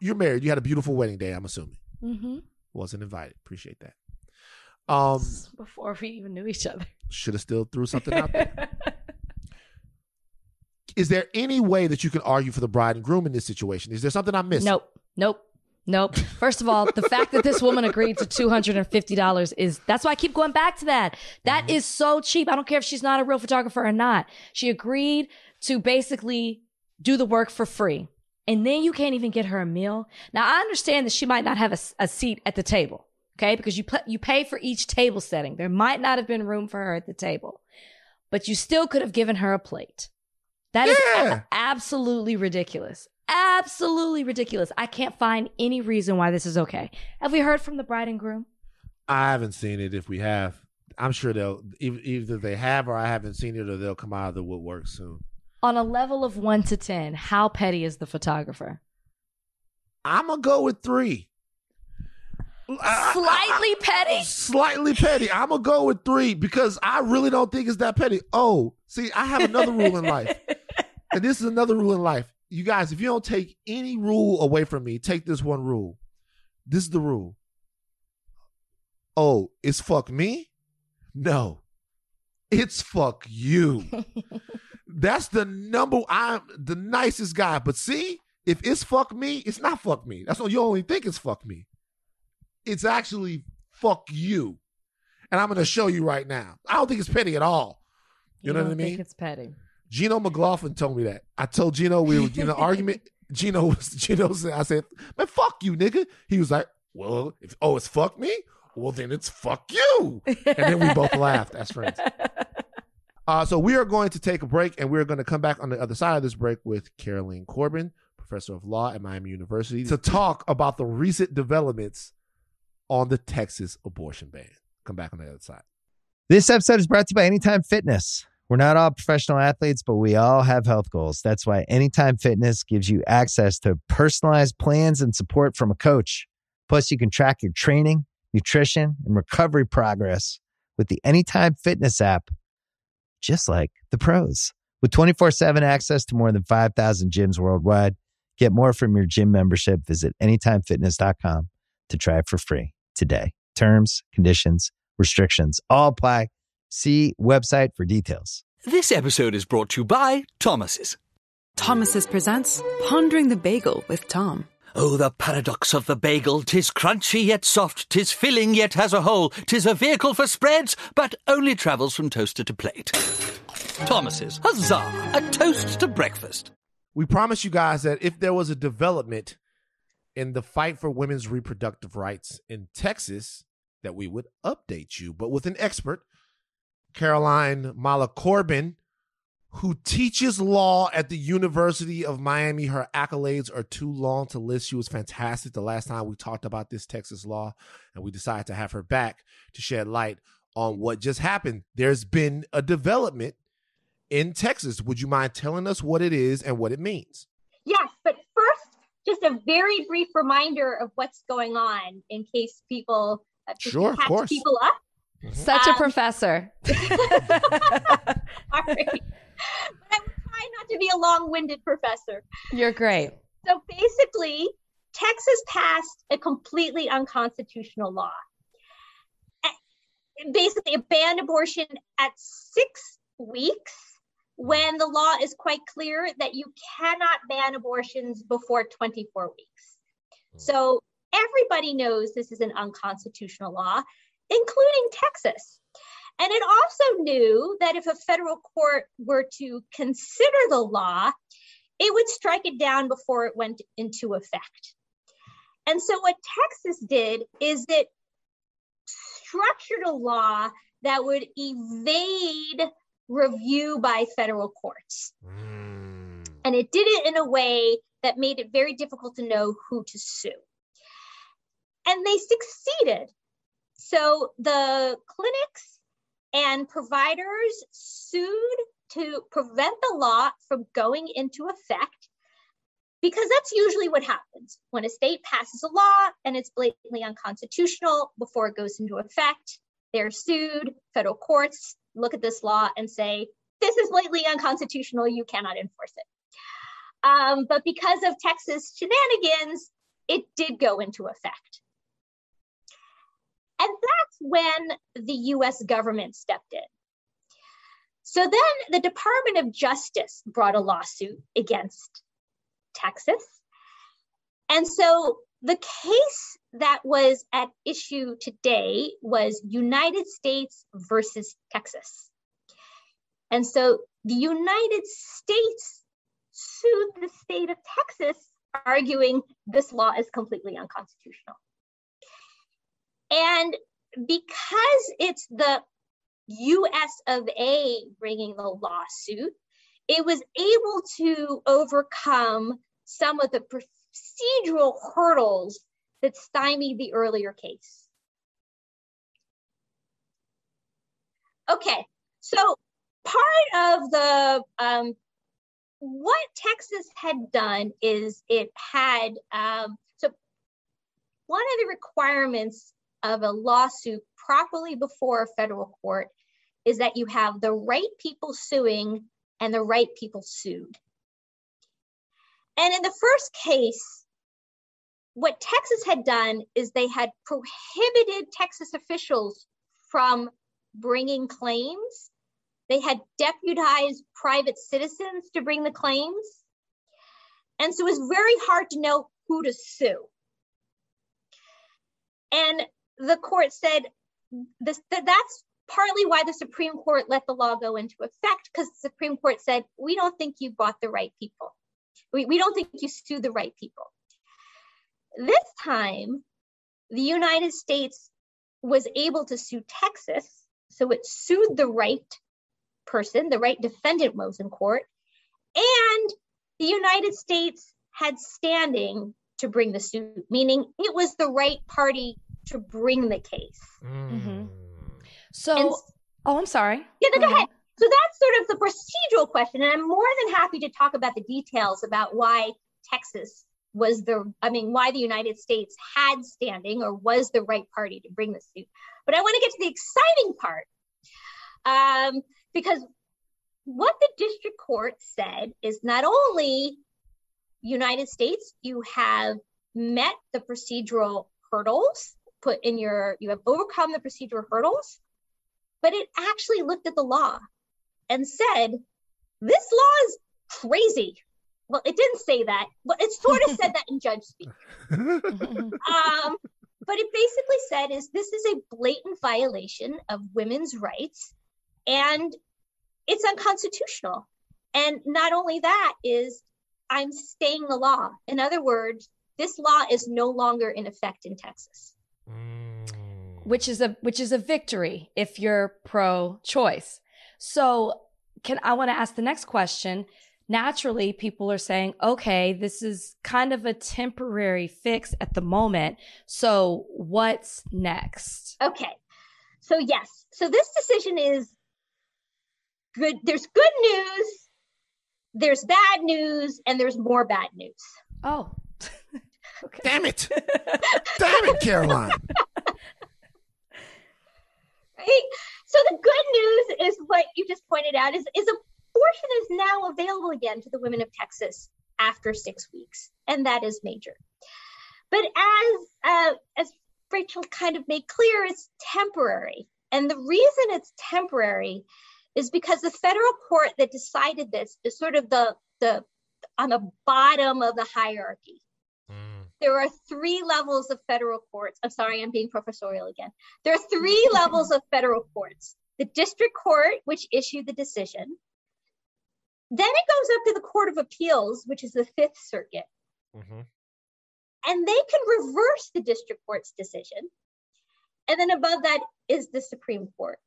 You're married. You had a beautiful wedding day. I'm assuming
Mm-hmm.
wasn't invited. Appreciate that. Um,
Before we even knew each other.
should have still threw something out there. Is there any way that you can argue for the bride and groom in this situation? Is there something I missed?
Nope. Nope. Nope. First of all, the fact that this woman agreed to $250 is that's why I keep going back to that. That is so cheap. I don't care if she's not a real photographer or not. She agreed to basically do the work for free. And then you can't even get her a meal. Now I understand that she might not have a seat at the table. Okay. Because you put, you pay for each table setting. There might not have been room for her at the table, but you still could have given her a plate. That is a- absolutely ridiculous. Absolutely ridiculous. I can't find any reason why this is okay. Have we heard from the bride and groom?
I haven't seen it. If we have, I'm sure they'll either they have or I haven't seen it or they'll come out of the woodwork soon.
On a level of one to 10, how petty is the photographer?
I'm gonna go with three. I-
Slightly petty?
Slightly petty. I'm gonna go with three because I really don't think it's that petty. Oh, see, I have another rule in life, and this is another rule in life. You guys, if you don't take any rule away from me, take this one rule. This is the rule. Oh, it's fuck me? No. It's fuck you. That's the number I'm the nicest guy. But see, if it's fuck me, it's not fuck me. That's what you only think it's fuck me. It's actually fuck you. And I'm gonna show you right now. I don't think it's petty at all. You, know
don't
what I mean?
think it's petty.
Gino McLaughlin told me that. I told Gino we were in an argument. Gino was Gino said, I said, man, fuck you, nigga. He was like, Well, if oh, it's fuck me? Well, then it's fuck you. And then we both laughed as friends. Uh, so we are going to take a break and we're going to come back on the other side of this break with Caroline Corbin, professor of law at Miami University, to talk about the recent developments on the Texas abortion ban. Come back on the other side.
This episode is brought to you by Anytime Fitness. We're not all professional athletes, but we all have health goals. That's why Anytime Fitness gives you access to personalized plans and support from a coach. Plus, you can track your training, nutrition, and recovery progress with the Anytime Fitness app, just like the pros. With 24 7 access to more than 5,000 gyms worldwide, get more from your gym membership. Visit AnytimeFitness.com to try it for free today. Terms, conditions, restrictions all apply. See website for details.
This episode is brought to you by Thomas's.
Thomas's presents Pondering the Bagel with Tom.
Oh, the paradox of the bagel! Tis crunchy yet soft, tis filling yet has a hole, tis a vehicle for spreads, but only travels from toaster to plate. Thomas's, huzzah! A toast to breakfast.
we promise you guys that if there was a development in the fight for women's reproductive rights in Texas, that we would update you. But with an expert, Caroline Mala Corbin, who teaches law at the University of Miami. Her accolades are too long to list. She was fantastic the last time we talked about this Texas law, and we decided to have her back to shed light on what just happened. There's been a development in Texas. Would you mind telling us what it is and what it means?
Yes, but first, just a very brief reminder of what's going on in case people uh,
Sure, of course.
people up.
Such a
Um,
professor.
Sorry. but I will try not to be a long-winded professor.
You're great.
So basically, Texas passed a completely unconstitutional law. Eh, Basically, it banned abortion at six weeks when the law is quite clear that you cannot ban abortions before 24 weeks. So everybody knows this is an unconstitutional law, including Texas. And it also knew that if a federal court were to consider the law, it would strike it down before it went into effect. And so what Texas did is it structured a law that would evade review by federal courts. Mm. And it did it in a way that made it very difficult to know who to sue. And they succeeded. So the clinics and providers sued to prevent the law from going into effect because that's usually what happens when a state passes a law and it's blatantly unconstitutional before it goes into effect. They're sued federal courts look at this law and say this is blatantly unconstitutional you cannot enforce it. Um, but because of texas shenanigans it did go into effect and that's when the us government stepped in so then the department of justice brought a lawsuit against Texas. And so the case that was at issue today was United States versus Texas. And so the United States sued the state of Texas, arguing this law is completely unconstitutional. And because it's the US of A bringing the lawsuit, it was able to overcome some of the procedural hurdles that stymied the earlier case. Okay, so part of the um, what Texas had done is it had um, so one of the requirements of a lawsuit properly before a federal court is that you have the right people suing and the right people sued. And in the first case, what Texas had done is they had prohibited Texas officials from bringing claims. They had deputized private citizens to bring the claims. And so it was very hard to know who to sue. And the court said this, that that's partly why the Supreme Court let the law go into effect because the Supreme Court said, we don't think you bought the right people. We, we don't think you sued the right people. This time, the United States was able to sue Texas. So it sued the right person, the right defendant was in court. And the United States had standing to bring the suit, meaning it was the right party to bring the case. Mm-hmm.
So, and, oh, I'm sorry.
Yeah, no, go, go ahead. ahead. So that's sort of the procedural question. And I'm more than happy to talk about the details about why Texas was the, I mean, why the United States had standing or was the right party to bring the suit. But I want to get to the exciting part um, because what the district court said is not only United States, you have met the procedural hurdles put in your, you have overcome the procedural hurdles, but it actually looked at the law and said, this law is crazy. Well, it didn't say that, but it sort of said that in judge speak. um, but it basically said is this is a blatant violation of women's rights and it's unconstitutional. And not only that is I'm staying the law. In other words, this law is no longer in effect in Texas.
Mm. Which is a which is a victory if you're pro choice. So can I want to ask the next question? Naturally, people are saying, okay, this is kind of a temporary fix at the moment. So what's next?
Okay. So yes. So this decision is good. There's good news, there's bad news, and there's more bad news.
Oh.
okay. Damn it. Damn it, Caroline.
right? So the good news is what you just pointed out is, is abortion is now available again to the women of Texas after six weeks, and that is major. But as uh, as Rachel kind of made clear, it's temporary, and the reason it's temporary is because the federal court that decided this is sort of the the on the bottom of the hierarchy. There are three levels of federal courts. I'm sorry, I'm being professorial again. There are three levels of federal courts the district court, which issued the decision. Then it goes up to the Court of Appeals, which is the Fifth Circuit. Mm-hmm. And they can reverse the district court's decision. And then above that is the Supreme Court.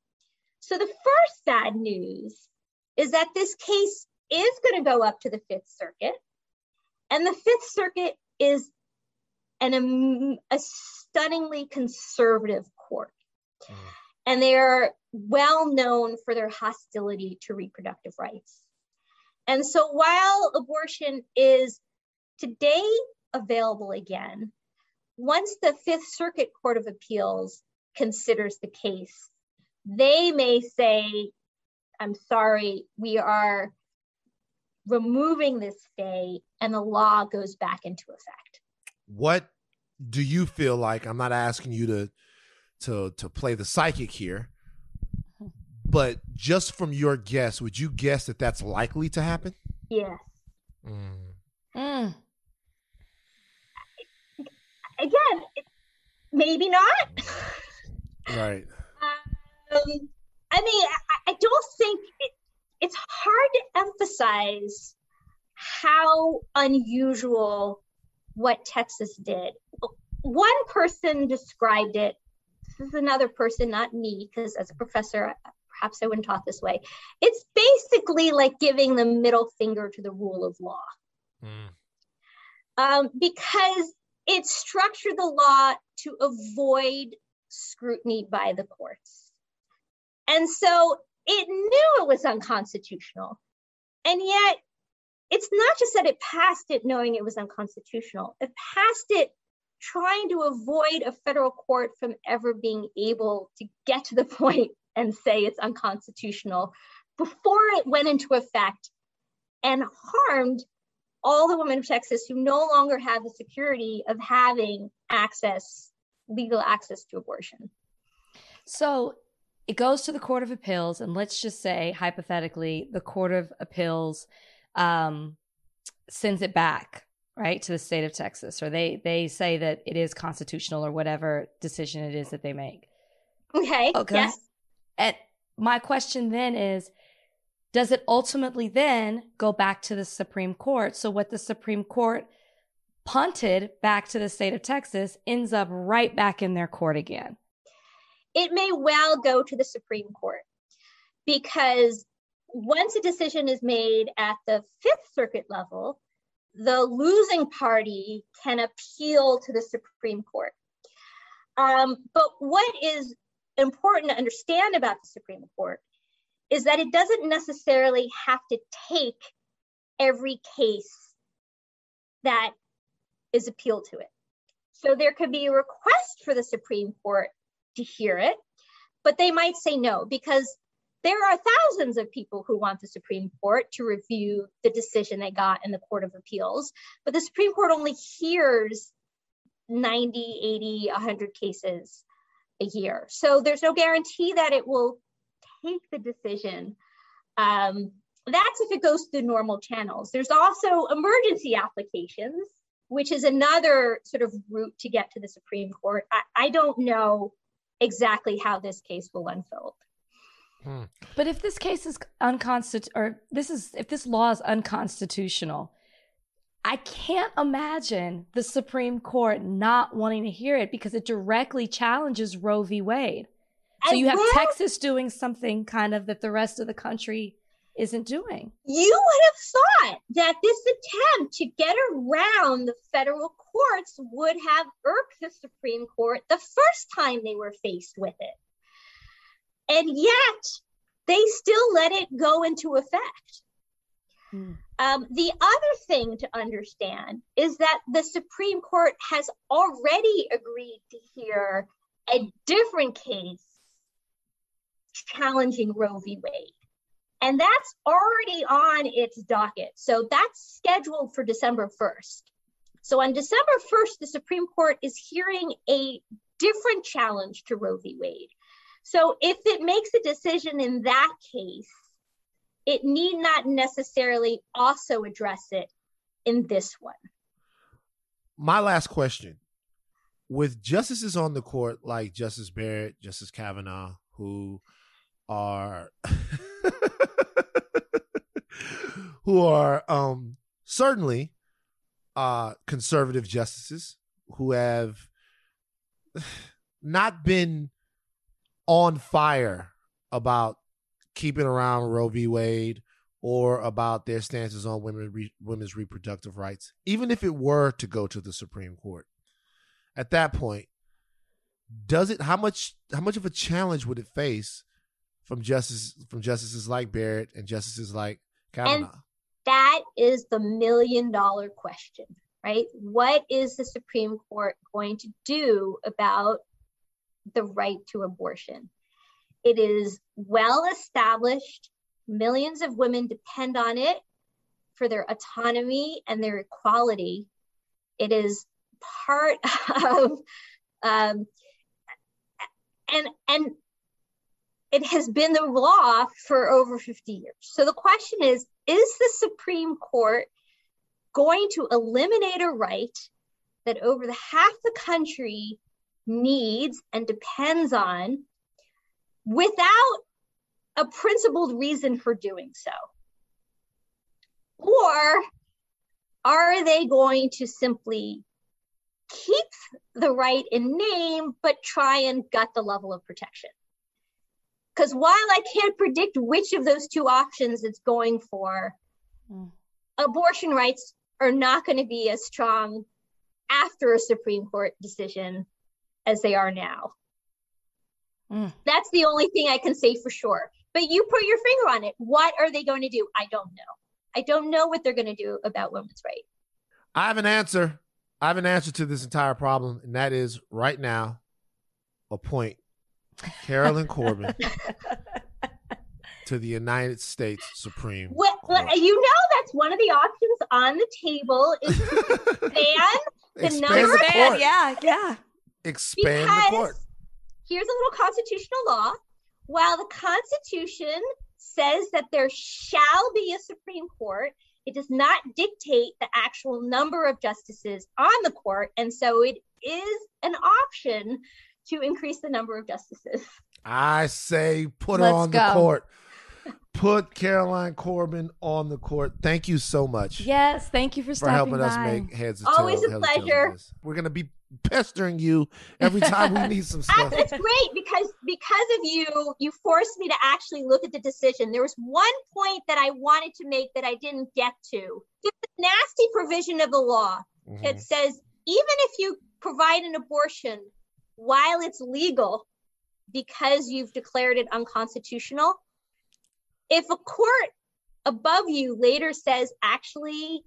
So the first bad news is that this case is going to go up to the Fifth Circuit. And the Fifth Circuit is an, um, a stunningly conservative court. Mm. And they are well known for their hostility to reproductive rights. And so while abortion is today available again, once the Fifth Circuit Court of Appeals considers the case, they may say, I'm sorry, we are removing this stay and the law goes back into effect.
What do you feel like? I'm not asking you to to to play the psychic here, but just from your guess, would you guess that that's likely to happen?
Yes. Mm. Mm. Again, maybe not.
right.
Um, I mean, I, I don't think it, it's hard to emphasize how unusual what Texas did. One person described it. This is another person, not me, because as a professor, perhaps I wouldn't talk this way. It's basically like giving the middle finger to the rule of law. Mm. Um, because it structured the law to avoid scrutiny by the courts. And so it knew it was unconstitutional. And yet, it's not just that it passed it knowing it was unconstitutional, it passed it trying to avoid a federal court from ever being able to get to the point and say it's unconstitutional before it went into effect and harmed all the women of Texas who no longer have the security of having access, legal access to abortion.
So it goes to the Court of Appeals, and let's just say, hypothetically, the Court of Appeals um, sends it back right to the state of Texas, or they they say that it is constitutional or whatever decision it is that they make.
Okay. Okay. Yes.
And my question then is, does it ultimately then go back to the Supreme Court? So what the Supreme Court punted back to the state of Texas ends up right back in their court again
it may well go to the Supreme Court because once a decision is made at the Fifth Circuit level, the losing party can appeal to the Supreme Court. Um, but what is important to understand about the Supreme Court is that it doesn't necessarily have to take every case that is appealed to it. So there could be a request for the Supreme Court to hear it, but they might say no because there are thousands of people who want the Supreme Court to review the decision they got in the Court of Appeals, but the Supreme Court only hears 90, 80, 100 cases a year. So there's no guarantee that it will take the decision. Um, that's if it goes through normal channels. There's also emergency applications, which is another sort of route to get to the Supreme Court. I, I don't know exactly how this case will unfold.
Hmm. But if this case is unconstitutional, or this is if this law is unconstitutional, I can't imagine the Supreme Court not wanting to hear it because it directly challenges Roe v. Wade. So you have Texas doing something kind of that the rest of the country isn't doing.
You would have thought that this attempt to get around the federal courts would have irked the Supreme Court the first time they were faced with it. And yet they still let it go into effect. Hmm. Um, the other thing to understand is that the Supreme Court has already agreed to hear a different case challenging Roe v. Wade. And that's already on its docket. So that's scheduled for December 1st. So on December 1st, the Supreme Court is hearing a different challenge to Roe v. Wade. So if it makes a decision in that case, it need not necessarily also address it in this one.
my last question with justices on the court like Justice Barrett, Justice Kavanaugh, who are who are um certainly uh conservative justices who have not been on fire about keeping around Roe v. Wade or about their stances on women re- women's reproductive rights, even if it were to go to the Supreme Court. At that point, does it how much how much of a challenge would it face from justice from justices like Barrett and justices like Kavanaugh?
And that is the million dollar question, right? What is the Supreme Court going to do about the right to abortion? It is well established. Millions of women depend on it for their autonomy and their equality. It is part of, um, and and it has been the law for over 50 years. So the question is is the Supreme Court going to eliminate a right that over the half the country needs and depends on without a principled reason for doing so? Or are they going to simply keep the right in name, but try and gut the level of protection? Because while I can't predict which of those two options it's going for, mm. abortion rights are not going to be as strong after a Supreme Court decision as they are now. Mm. That's the only thing I can say for sure. But you put your finger on it. What are they going to do? I don't know. I don't know what they're going to do about women's rights.
I have an answer. I have an answer to this entire problem, and that is right now, appoint Carolyn Corbin to the United States Supreme
well,
Court.
You know that's one of the options on the table is expand the
Expand
number.
the court.
yeah, yeah.
Expand
because
the court.
here's a little constitutional law. While the Constitution says that there shall be a Supreme Court, it does not dictate the actual number of justices on the court. And so it is an option to increase the number of justices.
I say put her
Let's
on
go.
the court. Put Caroline Corbin on the court. Thank you so much
Yes, thank you for
for
stopping
helping
by.
us make heads of
Always
tails-
a
heads of of
pleasure.
We're gonna be pestering you every time we need some stuff.
It's great because because of you, you forced me to actually look at the decision. There was one point that I wanted to make that I didn't get to. There's a nasty provision of the law
Mhm.
that says even if you provide an abortion while it's legal because you've declared it unconstitutional, if a court above you later says actually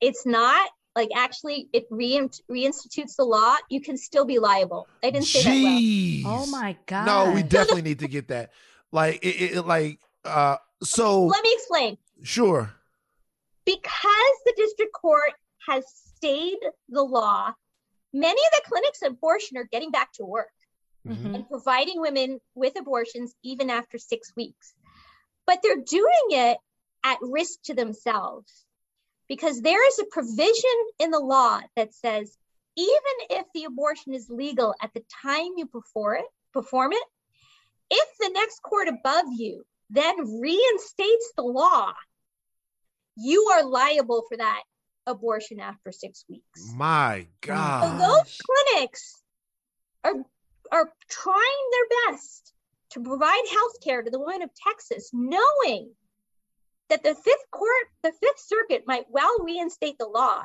it's not like actually it rein- reinstitutes the law, you can still be liable. I didn't say that well.
Oh my god.
No, we definitely need to get that. Like it, it it- like uh so
Let me explain.
sure.
because the district court has stayed the law, many of the clinics of abortion are getting back to work
Mhm.
and providing women with abortions even after six weeks. But they're doing it at risk to themselves because there is a provision in the law that says even if the abortion is legal at the time you perform it, perform it, if the next court above you then reinstates the law, you are liable for that abortion after six weeks.
My
So
God.
those clinics are are trying their best to provide health care to the women of Texas, knowing that the fifth court, the fifth circuit might well reinstate the law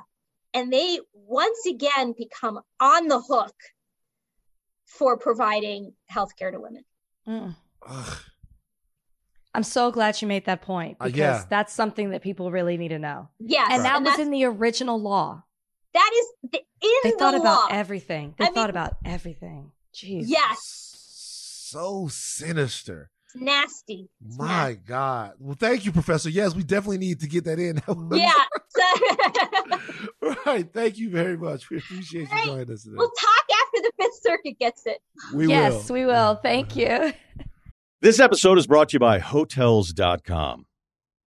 and they once again become on the hook for providing health care to women.
Mm. I'm so glad you made that point
Uh,
because
yeah.
that's something that people really need to know.
Yes.
And that was in the original law.
that is the, in
They
the law.
They thought
law.
about everything. They
I
thought
mean-
about everything. Jeez.
Yes.
So sinister.
It's nasty. It's
My God. Well, thank you, Professor. Yes, we definitely need to get that in.
Yeah.
right. Thank you very much. We appreciate you joining us today.
we'll talk after the Fifth Circuit gets it.
We
yes,
will.
we will. Thank you.
This episode is brought to you by Hotels.com.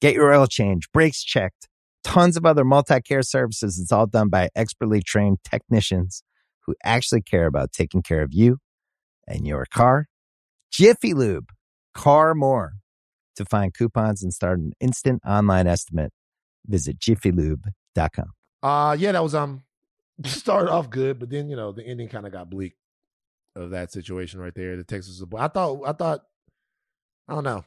Get your oil change, brakes checked, tons of other multi care services. It's all done by expertly trained technicians who actually care about taking care of you and your car. Jiffy Lube, car more. To find coupons and start an instant online estimate, visit jiffylube.com.
Uh yeah, that was um started off good, but then you know the ending kind of got bleak of that situation right there. The Texas I thought I thought I don't know.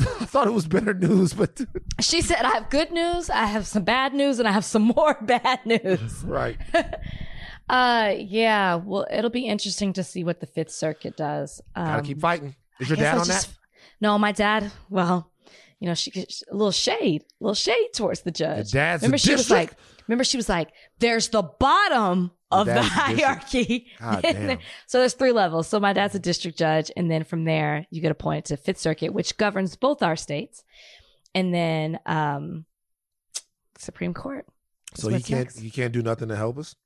I thought it was better news, but
She said, I have good news, I have some bad news, and I have some more bad news.
right.
Uh, yeah. Well, it'll be interesting to see what the Fifth Circuit does. Um,
Gotta keep fighting. Is your dad
I
on
just-
that?
No, my dad. Well, you know, she gets a little shade, a little shade towards the judge.
Your dad's a
remember she was like, remember she was like, "There's the bottom of the
dad's a district.
hierarchy."
God damn.
so there's three levels. So my dad's a district judge, and then from there you get appointed to Fifth Circuit, which governs both our states, and then um, Supreme Court.
So he can't
next.
he can't do nothing to help us?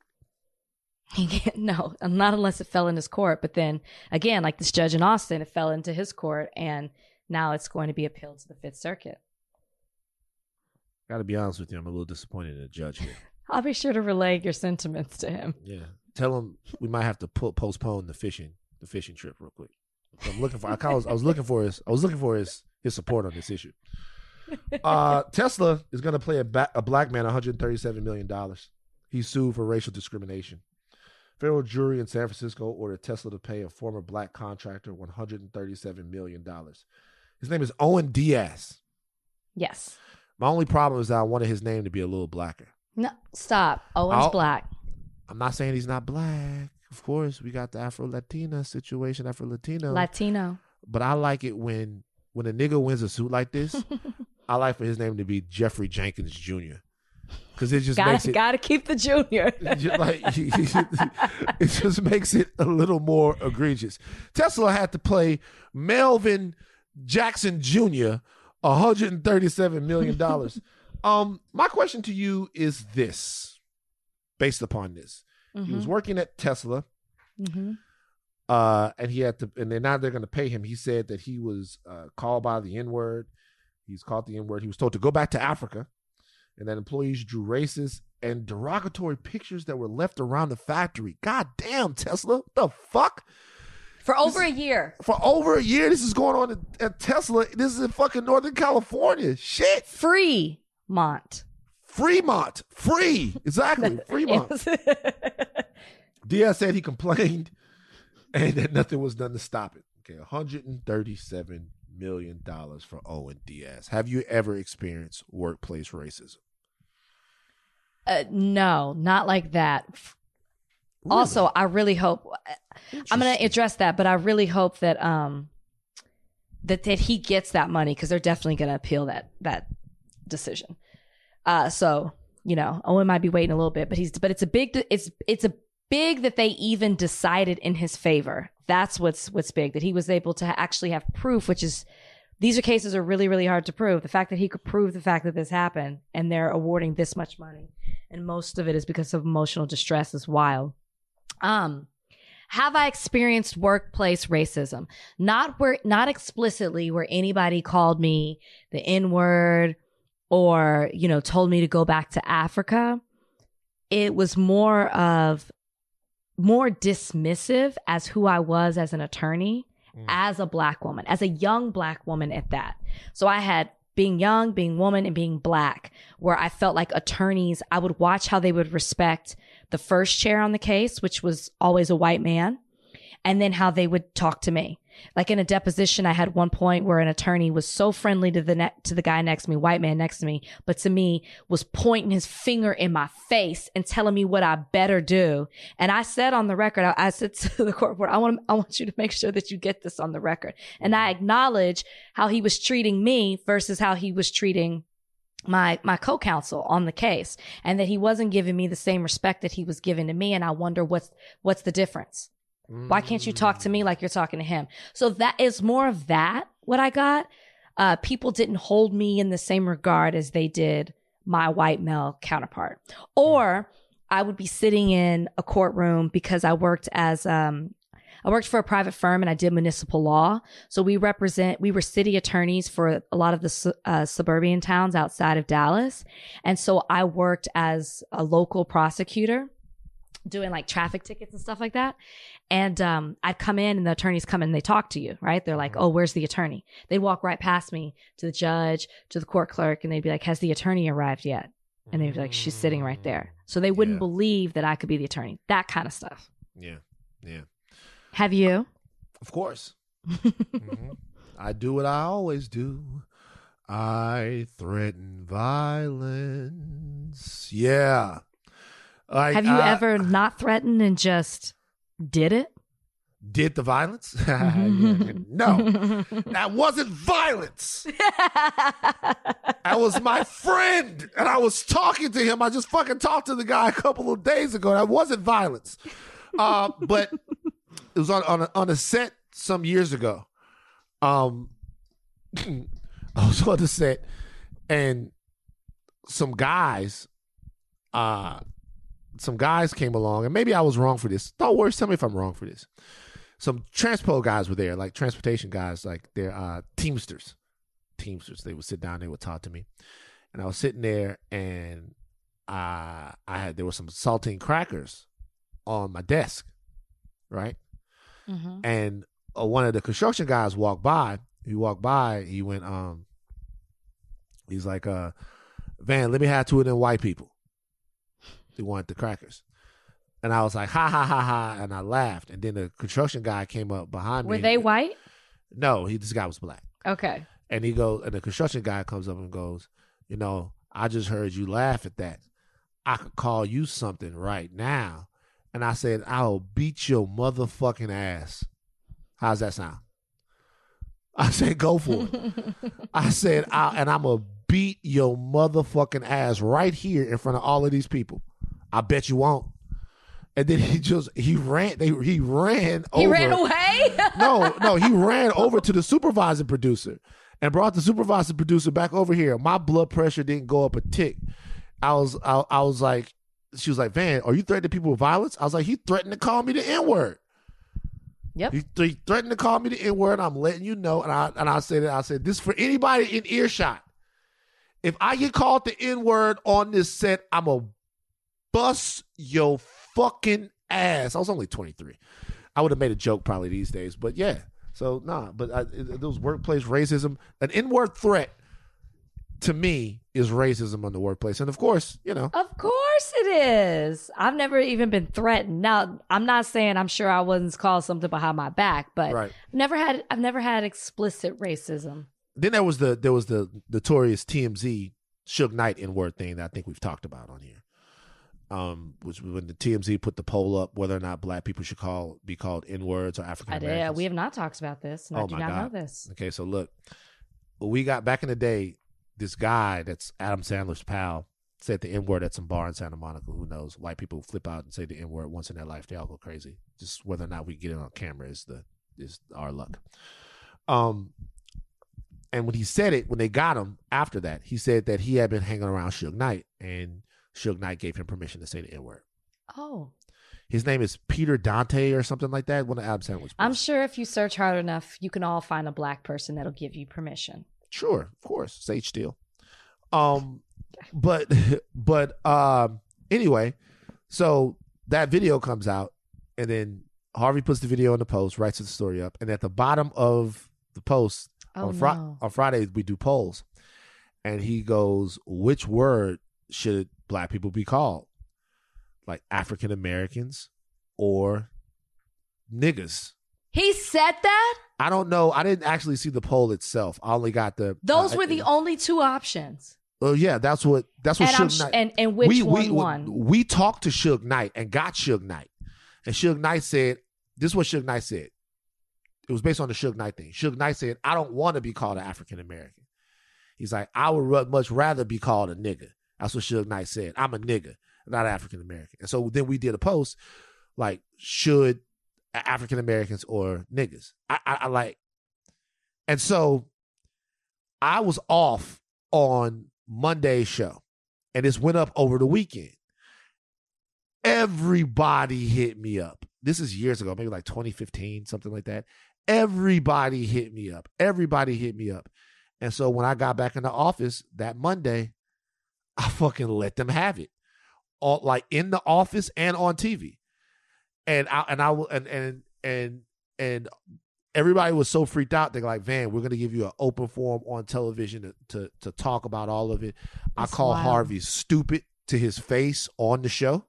He can't, no, not unless it fell in his court. But then again, like this judge in Austin, it fell into his court, and now it's going to be appealed to the Fifth Circuit.
Gotta be honest with you, I'm a little disappointed in the judge here.
I'll be sure to relay your sentiments to him.
Yeah. Tell him we might have to po- postpone the fishing the fishing trip real quick. I'm looking for I, was, I was looking for his I was looking for his his support on this issue. Uh Tesla is going to pay a, ba- a black man 137 million dollars. He sued for racial discrimination. Federal jury in San Francisco ordered Tesla to pay a former black contractor 137 million dollars. His name is Owen Diaz.
Yes.
My only problem is that I wanted his name to be a little blacker.
No, stop. Owen's
I'll-
black.
I'm not saying he's not black. Of course, we got the Afro Latina situation, Afro Latino.
Latino.
but I like it when when a nigga wins a suit like this. I like for his name to be Jeffrey Jenkins Jr. Because it just
Gotta,
it
gotta keep the junior.
it just, like it just makes it a little more egregious. Tesla had to play Melvin Jackson Jr. 137 million dollars. Um, my question to you is this: based upon this, he was working at Tesla,
hmm
uh, and he had to, and then now they're going to pay him. He said that he was uh, called by the N word. He's called the N word. He was told to go back to Africa, and that employees drew racist and derogatory pictures that were left around the factory. God damn, Tesla, what the fuck?
For over a year.
For over a year, this is going on at, at Tesla. This is in fucking Northern California. Shit,
Free Mont.
Fremont, free, exactly, Fremont. Diaz said he complained and that nothing was done to stop it. Okay, $137 million for Owen Diaz. Have you ever experienced workplace racism?
Uh, no, not like that. Also, I really hope I'm going to address that, but I really hope that um that that he gets that money because they're definitely going to appeal that that decision. Uh, so you know, Owen might be waiting a little bit, but he's but it's a big it's it's a big that they even decided in his favor. That's what's what's big that he was able to actually have proof, which is these are cases are really, really hard to prove. The fact that he could prove the fact that this happened and they're awarding this much money, and most of it is because of emotional distress is wild. Um, have I experienced workplace racism? Not where, not explicitly where anybody called me the N word or, you know, told me to go back to Africa. It was more of more dismissive as who I was as an attorney, mm. as a black woman, as a young black woman at that. So I had being young, being woman, and being black, where I felt like attorneys, I would watch how they would respect the first chair on the case, which was always a white man, and then how they would talk to me. Like in a deposition, I had one point where an attorney was so friendly to the ne- to the guy next to me, white man next to me, but to me was pointing his finger in my face and telling me what I better do. And I said on the record, I, I said to the court I want I want you to make sure that you get this on the record. And I acknowledge how he was treating me versus how he was treating my my co-counsel on the case and that he wasn't giving me the same respect that he was giving to me and I wonder what's what's the difference why can't you talk to me like you're talking to him? So that is more of that what I got. Uh, people didn't hold me in the same regard as they did my white male counterpart. Or I would be sitting in a courtroom because I worked as um, I worked for a private firm and I did municipal law. So we represent, we were city attorneys for a lot of the uh, suburban towns outside of Dallas. And so I worked as a local prosecutor doing like traffic tickets and stuff like that. And um, I'd come in and the attorneys come in and they talk to you, right? They're like, mm-hmm. oh, where's the attorney? They'd walk right past me to the judge, to the court clerk, and they'd be like, has the attorney arrived yet? And they'd be like, she's sitting right there. So they wouldn't yeah. believe that I could be the attorney. That kind of stuff.
Yeah. Yeah.
Have you?
Of course. mm-hmm. I do what I always do. I threaten violence. Yeah.
I, Have you uh, ever not threatened and just did it?
Did the violence? no, that wasn't violence. that was my friend, and I was talking to him. I just fucking talked to the guy a couple of days ago. That wasn't violence, uh, but it was on on a, on a set some years ago. Um, I was on the set, and some guys uh some guys came along, and maybe I was wrong for this. Don't worry, tell me if I'm wrong for this. Some transpo guys were there, like transportation guys, like they're uh, teamsters. Teamsters. They would sit down, they would talk to me, and I was sitting there, and I I had there were some saltine crackers on my desk, right? Mm-hmm. And uh, one of the construction guys walked by. He walked by. He went, um, he's like, uh, Van, let me have two of them white people. He wanted the crackers. And I was like, ha ha ha ha, and I laughed. And then the construction guy came up behind
me.
Were
they white?
No, he this guy was black.
Okay.
And he goes, and the construction guy comes up and goes, you know, I just heard you laugh at that. I could call you something right now. And I said, I'll beat your motherfucking ass. How's that sound? I said, go for it. I said, I, and I'm going to beat your motherfucking ass right here in front of all of these people. I bet you won't. And then he just he ran they he ran over.
He
over.
ran away?
no, no, he ran over to the supervising producer and brought the supervising producer back over here. My blood pressure didn't go up a tick. I was I, I was like she was like, Van, are you threatening people with violence? I was like, he threatened to call me the N-word.
Yep.
He, he threatened to call me the N-word. I'm letting you know. And I and I said it, I said, this for anybody in earshot. If I get called the N-word on this set, I'm a bust your fucking ass. I was only 23. I would have made a joke probably these days, but yeah. So nah, but I, those workplace racism, an inward threat to me is racism on the workplace, and of course, you know,
of course it is. I've never even been threatened. Now, I'm not saying I'm sure I wasn't called something behind my back, but right. I've never had I've never had explicit racism.
Then there was the there was the notorious TMZ Suge Knight N word thing that I think we've talked about on here um, was when the TMZ put the poll up whether or not black people should call be called N words or African Americans.
Yeah, we have not talked about this. No, oh I do not God. know this.
Okay, so look, we got back in the day. This guy that's Adam Sandler's pal said the N word at some bar in Santa Monica. Who knows? White people flip out and say the N word once in their life. They all go crazy. Just whether or not we get it on camera is the is our luck. Um, and when he said it, when they got him after that, he said that he had been hanging around Suge Knight, and Suge Knight gave him permission to say the N word.
Oh,
His name is Peter Dante or something like that. One of Adam Sandler's.
I'm sure if you search hard enough, you can all find a black person that'll give you permission.
Sure, of course, Sage Steele. Um, but but um, anyway, so that video comes out, and then Harvey puts the video in the post, writes the story up, and at the bottom of the post
Oh
on, Fri-
no.
on Fridays we do polls, and he goes, "Which word should black people be called? Like African Americans or niggas?"
He said that?
I don't know. I didn't actually see the poll itself. I only got the
Those
uh,
were the
uh,
only two options.
Oh yeah, that's what that's what
And,
Suge Knight.
and, and which
we,
one
we,
won?
We talked to Suge Knight and got Suge Knight, and Suge Knight said, "This is what Suge Knight said." It was based on the Suge Knight thing. Suge Knight said, "I don't want to be called an African American." He's like, "I would much rather be called a nigga." That's what Suge Knight said. I'm a nigga, not African American. And so then we did a post like, should African Americans or niggas? I, I, I like, and so I was off on Monday's show, and this went up over the weekend. Everybody hit me up. This is years ago, maybe like 2015, something like that. Everybody hit me up. Everybody hit me up. And so when I got back in the office that Monday, I fucking let them have it. All like in the office and on TV. And I and I will and and and and everybody was so freaked out. They're like, "Van, we're gonna give you an open forum on television to to, to talk about all of it."
That's
I call
wild.
Harvey stupid to his face on the show,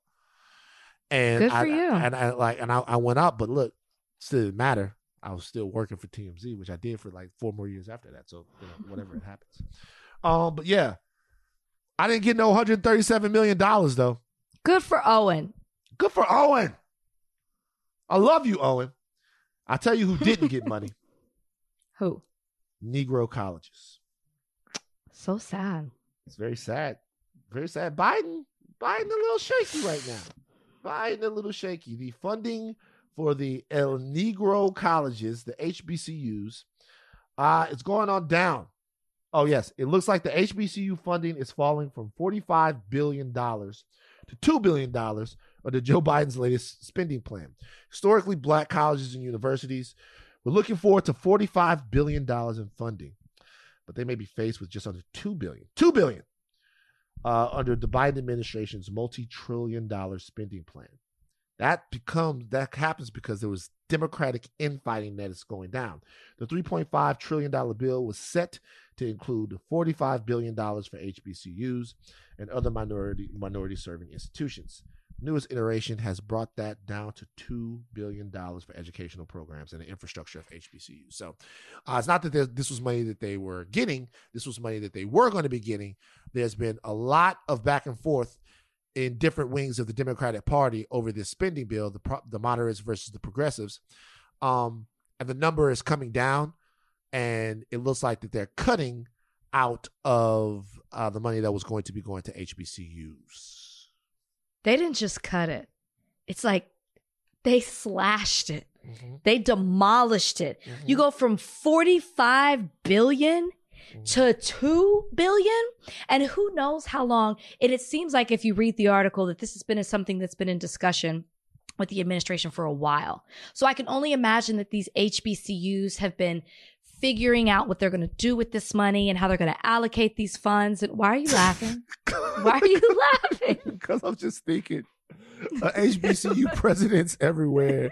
and
Good for
I,
you.
And I like, and I, I went out, but look, still didn't matter. I was still working for TMZ, which I did for like four more years after that. So you know, whatever it happens. Um, but yeah, I didn't get no 137 million dollars though.
Good for Owen.
Good for Owen. I love you, Owen. I tell you who didn't get money:
Who?
Negro colleges.
So sad.
It's very sad. Very sad. Biden, Biden a little shaky right now. Biden a little shaky. The funding for the El Negro colleges, the HBCUs, uh, it's going on down. Oh, yes. It looks like the HBCU funding is falling from $45 billion to $2 billion under Joe Biden's latest spending plan. Historically, black colleges and universities were looking forward to $45 billion in funding, but they may be faced with just under $2 billion. $2 billion uh, under the Biden administration's multi-trillion dollar spending plan. That becomes that happens because there was Democratic infighting that is going down. The 3.5 trillion dollar bill was set to include 45 billion dollars for HBCUs and other minority minority serving institutions. Newest iteration has brought that down to two billion dollars for educational programs and the infrastructure of HBCUs. So uh, it's not that this was money that they were getting; this was money that they were going to be getting. There's been a lot of back and forth in different wings of the Democratic Party over this spending bill, the pro- the moderates versus the progressives, um, and the number is coming down, and it looks like that they're cutting out of uh, the money that was going to be going to HBCUs.
They didn't just cut it. It's like they slashed it.
Mhm.
They demolished it. You go from 45 billion to 2 billion and who knows how long and it seems like if you read the article that this has been something that's been in discussion with the administration for a while. So I can only imagine that these HBCUs have been figuring out what they're going to do with this money and how they're going to allocate these funds and why are you laughing? Why are you laughing?
Because I'm just thinking, uh, HBCU presidents everywhere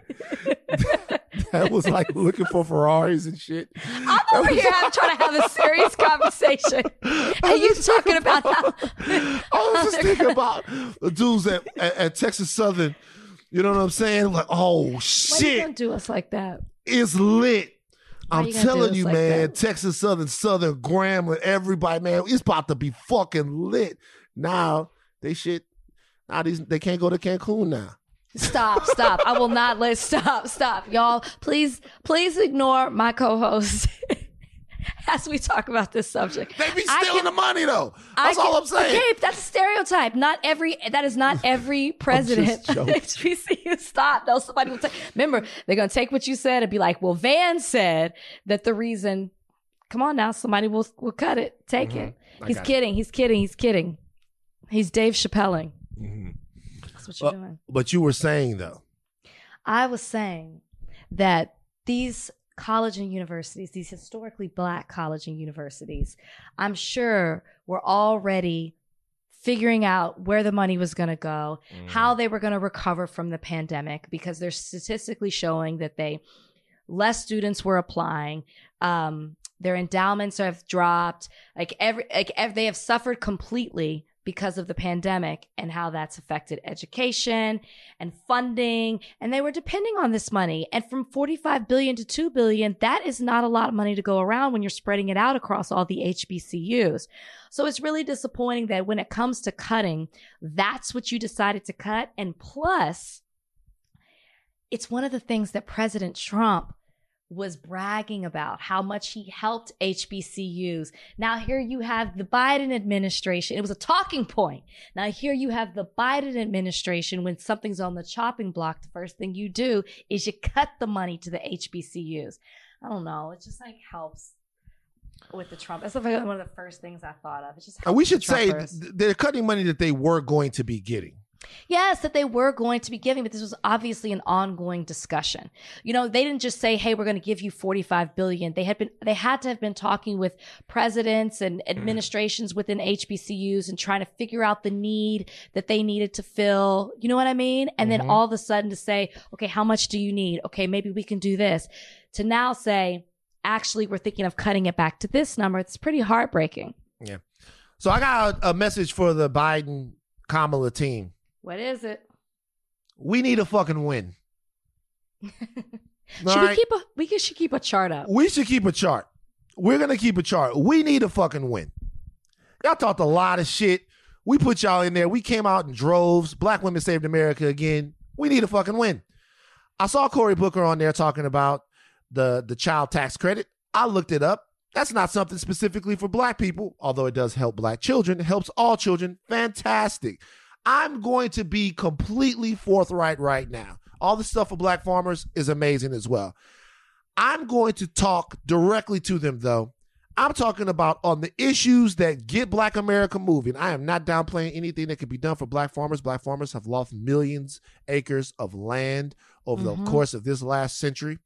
that was like looking for Ferraris and shit.
I'm over here I'm trying to have a serious conversation. And you talking about how
I was just thinking about the dudes at, at, at Texas Southern. You know what I'm saying? Like, oh
Why you
shit,
gonna do us like that?
it's lit.
Why
I'm
you
telling you,
like
man,
that?
Texas Southern, Southern Grambling, everybody, man, it's about to be fucking lit. Now they shit. Now these they can't go to Cancun now.
Stop, stop. I will not let stop, stop. Y'all, please, please ignore my co-host as we talk about this subject.
They be stealing
can-
the money though. That's all I'm saying.
Okay, that's a stereotype. Not every that is not every president. HBCU stop. No, somebody will take remember, they're gonna take what you said and be like, well, Van said that the reason Come on now, somebody will will cut it. Take
Mhm.
it. He's
got it.
kidding. He's kidding. He's kidding. He's Dave Chappelling.
Mhm.
That's what you're doing.
But you were saying though,
I was saying that these college and universities, these historically black college and universities, I'm sure were already figuring out where the money was going to go, how they were going to recover from the pandemic, because they're statistically showing that they less students were applying. Um, their endowments have dropped. Like every, like they have suffered completely because of the pandemic and how that's affected education and funding. And they were depending on this money. And from 45 billion to 2 billion that is not a lot of money to go around when you're spreading it out across all the HBCUs so it's really disappointing that when it comes to cutting that's what you decided to cut. And plus it's one of the things that President Trump was bragging about how much he helped HBCUs. Now here you have the Biden administration. It was a talking point. Now here you have the Biden administration when something's on the chopping block, the first thing you do is you cut the money to the HBCUs. I don't know. It just like helps with the Trump. That's like one of the first things I thought of. It just
and we should say they're cutting money that they were going to be getting.
Yes, that they were going to be giving, but this was obviously an ongoing discussion. You know, they didn't just say, "Hey, we're going to give you 45 billion." They had been they had to have been talking with presidents and administrations within HBCUs and trying to figure out the need that they needed to fill. You know what I mean? And then
Mhm.
all of a sudden to say, "Okay, how much do you need? Okay, maybe we can do this." To now say, "Actually, we're thinking of cutting it back to this number." It's pretty heartbreaking. Yeah.
So I got a message for the Biden Kamala team.
What is it?
We need a fucking win.
Should we keep a we should keep a chart up?
We should keep a chart. We're gonna keep a chart. We need a fucking win. Y'all talked a lot of shit. We put y'all in there. We came out in droves. Black women saved America again. We need a fucking win. I saw Cory Booker on there talking about the the child tax credit. I looked it up. That's not something specifically for black people, although it does help black children. It helps all children. Fantastic. I'm going to be completely forthright right now. All the stuff for black farmers is amazing as well. I'm going to talk directly to them, though. I'm talking about on the issues that get Black America moving. I am not downplaying anything that could be done for Black farmers. Black farmers have lost millions acres of land over
Mhm.
the course of this last century.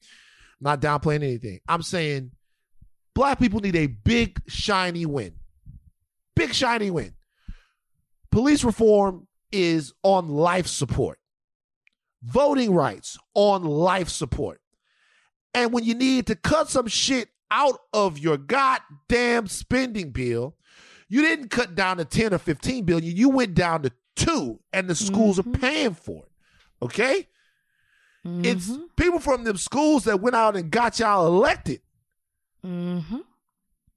Not downplaying anything. I'm saying Black people need a big, shiny win. Big, shiny win. Police reform is on life support. Voting rights on life support. And when you need to cut some shit out of your goddamn spending bill, you didn't cut down to 10 or 15 billion. You went down to two, and the schools
Mhm.
are paying for it. Okay? It's
Mhm.
people from them schools that went out and got y'all elected.
Mhm.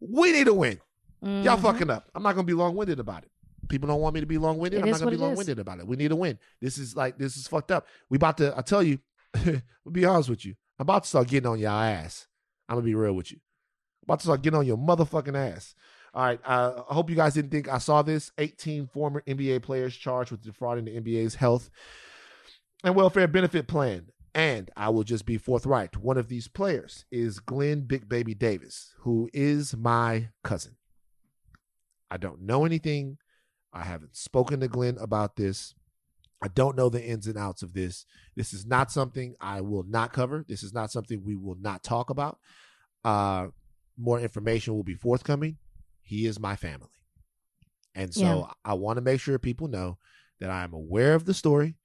We need to win. Y'all
Mhm.
fucking up. I'm not gonna be long winded about it. People don't want me to be long winded. I'm not gonna be
what it is.
long winded about it. We need a win. This is like this is fucked up. We about to. I tell you. I'll be honest with you. I'm about to start getting on y'all ass. I'm gonna be real with you. I'm about to start getting on your motherfucking ass. All right. Uh, I hope you guys didn't think I saw this. 18 former NBA players charged with defrauding the NBA's health and welfare benefit plan. And I will just be forthright. One of these players is Glenn Big Baby Davis, who is my cousin. I don't know anything. I haven't spoken to Glenn about this. I don't know the ins and outs of this. This is not something I will not cover. This is not something we will not talk about. Uh, more information will be forthcoming. He is my family. And so
Yeah.
I want to make sure people know that I am aware of the story.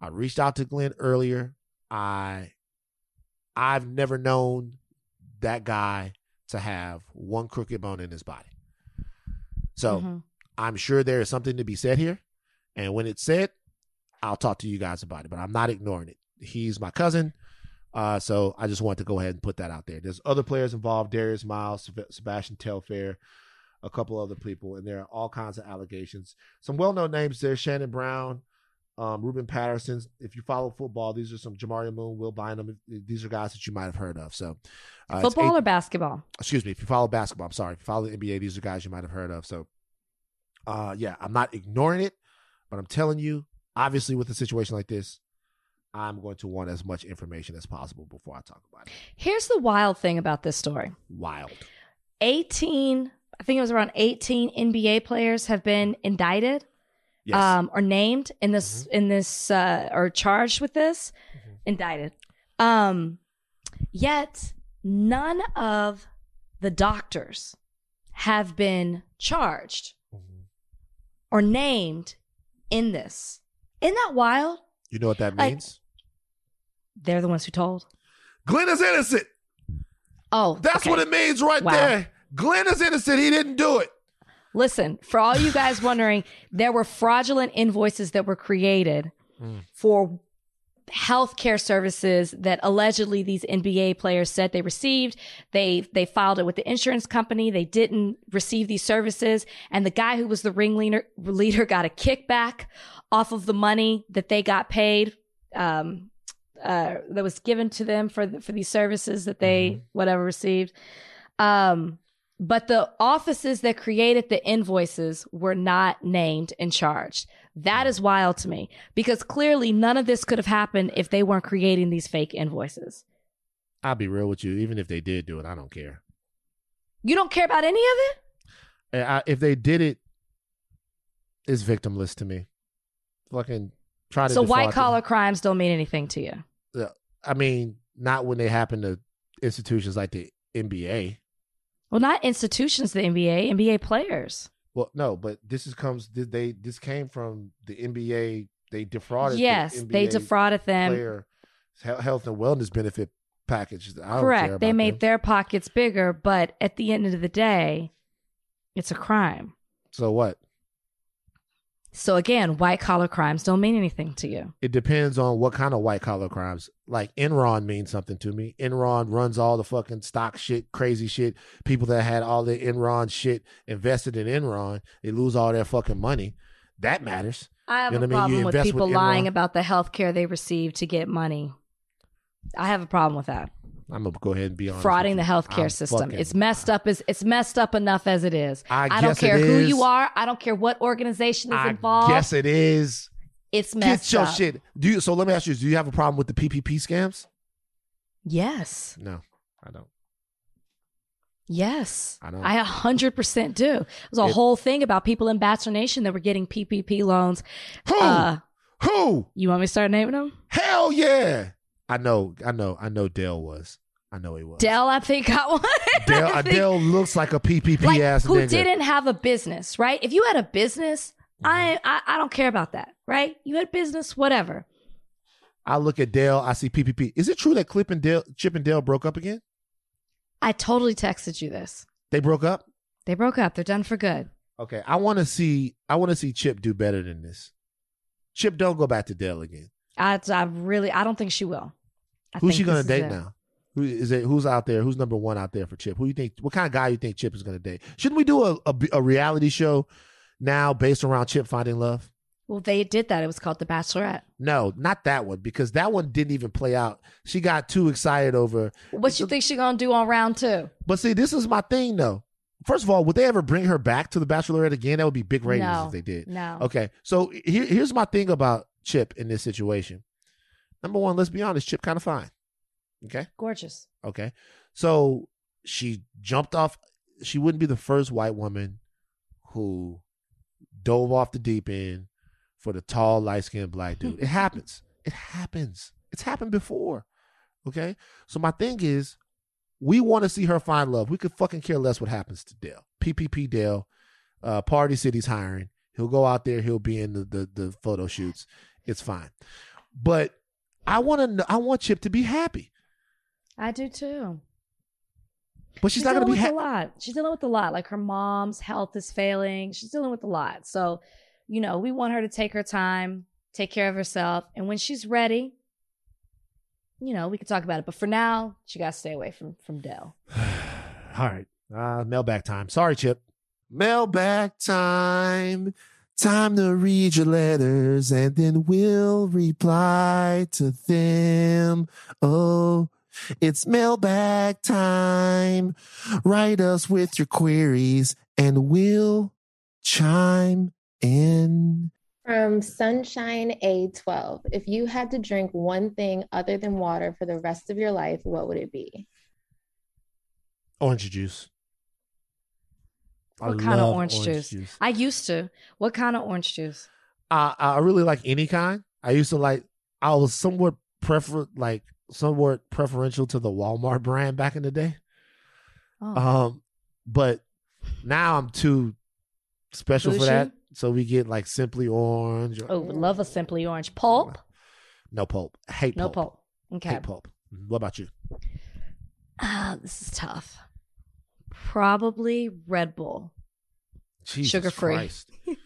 I reached out to Glenn earlier. I I've never known that guy to have one crooked bone in his body. So
Mhm.
I'm sure there is something to be said here. And when it's said, I'll talk to you guys about it. But I'm not ignoring it. He's my cousin. Uh, so I just wanted to go ahead and put that out there. There's other players involved, Darius Miles, Sebastian Telfair, a couple other people, and there are all kinds of allegations. Some well-known names there: Shannon Brown, um, Ruben Patterson. If you follow football, these are some Jamario Moon, Will Bynum. These are guys that you might have heard of. So, uh,
Football
eight-
or basketball?
excuse me, if you follow basketball, I'm sorry, if you follow the NBA, these are guys you might have heard of. So, uh, yeah, I'm not ignoring it, but I'm telling you, obviously, with a situation like this, I'm going to want as much information as possible before I talk about it.
Here's the wild thing about this story.
Wild.
18, I think it was around 18 NBA players have been indicted
Yes.
um, or named in this in this uh, or charged with this, indicted. Um, yet none of the doctors have been charged or named in this. Isn't that wild?
you know what that
like-
means?
They're the ones who told.
Glenn is innocent.
Oh,
That's
okay.
what it means right
Wow.
there. Glenn is innocent. He didn't do it.
Listen, for all you guys wondering, there were fraudulent invoices that were created
Mm.
for healthcare services that allegedly these NBA players said they received. They they filed it with the insurance company. They didn't receive these services, and the guy who was the ringleader leader got a kickback off of the money that they got paid. Um, uh, that was given to them for for these services that they whatever received. Um, but the offices that created the invoices were not named and charged. That is wild to me because clearly none of this could have happened if they weren't creating these fake invoices.
I'll be real with you. Even if they did do it, I don't care.
You don't care about any of it?
I, if they did it, it's victimless to me. Fucking try to.
So white collar crimes don't mean anything to you.
Uh, I mean, not when they happen to institutions like the NBA.
Well, not institutions, the NBA, NBA players.
Well, no, but this is comes. They? This came from the NBA. They defrauded. the
yes, they defrauded them.
Player health and wellness benefit package. I don't care
Correct. They made
them.
their pockets bigger, but at the end of the day, it's a crime.
So what?
So again, white collar crimes don't mean anything to you.
It depends on what kind of white collar crimes. Like Enron means something to me. Enron runs all the fucking stock shit, crazy shit. People that had all the Enron shit invested in Enron, they lose all their fucking money. That matters.
I have
You know
a
what I mean? You
problem with people
with
lying about the health care they received to get money. I have a problem with that.
I'm gonna go ahead and be honest.
Frauding the healthcare
I'm
system.
fucking-
It's messed up as it's messed up enough as it is.
I
don't care who you are. I don't care what organization is
I
involved.
Yes, it is.
it's messed
Get your
up.
shit. Do you? So let me ask you: Do you have a problem with the PPP scams?
Yes.
No, I don't.
Yes.
I don't.
I a hundred percent do. It was a
It-
whole thing about people in Bachelor Nation that were getting PPP loans.
Who?
Uh,
Who?
you want me to start naming them?
Hell yeah! I know. I know. I know. Dale was. I know he was.
Dell, I think got one.
Dale,
I
Adele looks like a PPP
like
ass
who
nigga.
didn't have a business, right? If you had a business, I,
Mm-hmm.
I I don't care about that, right? You had business, whatever.
I look at Dale. I see PPP. Is it true that Clip and Dale, Chip and Dale broke up again?
I totally texted you this.
They broke up.
They broke up. They're done for good.
Okay. I want to see. I want to see Chip do better than this. Chip, don't go back to Dale again.
I, I really, I don't think she will. I
Who's she gonna date now? Who is it? Who's out there? Who's number one out there for Chip? Who you think? What kind of guy you think Chip is gonna date? Shouldn't we do a, a, a reality show now based around Chip finding love?
Well, they did that. It was called The Bachelorette.
No, not that one because that one didn't even play out. She got too excited over.
What you think she gonna do on round two?
But see, this is my thing though. First of all, would they ever bring her back to the Bachelorette again? That would be big ratings
No.
if they did.
No.
Okay, so here, here's my thing about Chip in this situation. Number one, let's be honest, Chip kind of fine. Okay.
Gorgeous.
Okay. So she jumped off. She wouldn't be the first white woman who dove off the deep end for the tall, light skinned black dude. It happens. It happens. It's happened before. Okay. So my thing is, we want to see her find love. We could fucking care less what happens to Dale. PPP Dale, uh, Party City's hiring. He'll go out there. He'll be in the the, the photo shoots. It's fine. But I want to. I want Chip to be happy.
I do too.
But she's,
She's
not going to be
with
happy.
a lot. She's dealing with a lot. Like her mom's health is failing. She's dealing with a lot. So, you know, we want her to take her time, take care of herself, and when she's ready, you know, we can talk about it. But for now, she got to stay away from from Dell.
All right. Uh, mailbag time. Sorry, Chip. Mailbag time. Time to read your letters and then we'll reply to them. Oh, it's mailbag time. Write us with your queries and we'll chime in.
From Sunshine A12, if you had to drink one thing other than water for the rest of your life, what would it be?
Orange juice. I
What kind of
love
orange, juice? I used to. What kind of orange juice?
I I really like any kind. I used to like. I was somewhat prefer like somewhat preferential to the Walmart brand back in the day.
Oh.
Um, but now I'm too special for that. So we get like simply orange. Or,
oh, love a simply orange pulp.
No pulp. Hate
No
pulp.
pulp. Okay.
Hate pulp. What about you?
Ah, this is tough. Probably Red Bull.
Jesus
Sugar-free.
Christ.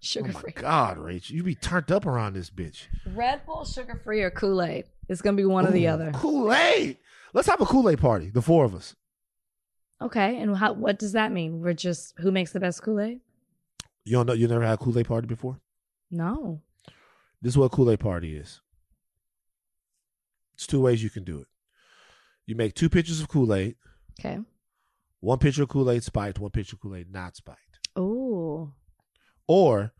Sugar
oh my
free.
God, Rach, you be turned up around this bitch.
Red Bull, sugar free, or Kool Aid. It's gonna be one or the other.
Kool Aid. Let's have a Kool Aid party. The four of us.
Okay, and how? What does that mean? We're just who makes the best Kool Aid?
You don't know? You never had a Kool Aid party before?
No.
This is what Kool Aid party is. It's two ways you can do it. You make two pitchers of Kool Aid.
Okay.
One pitcher of Kool Aid spiked. One pitcher of Kool Aid not spiked.
Oh.
Or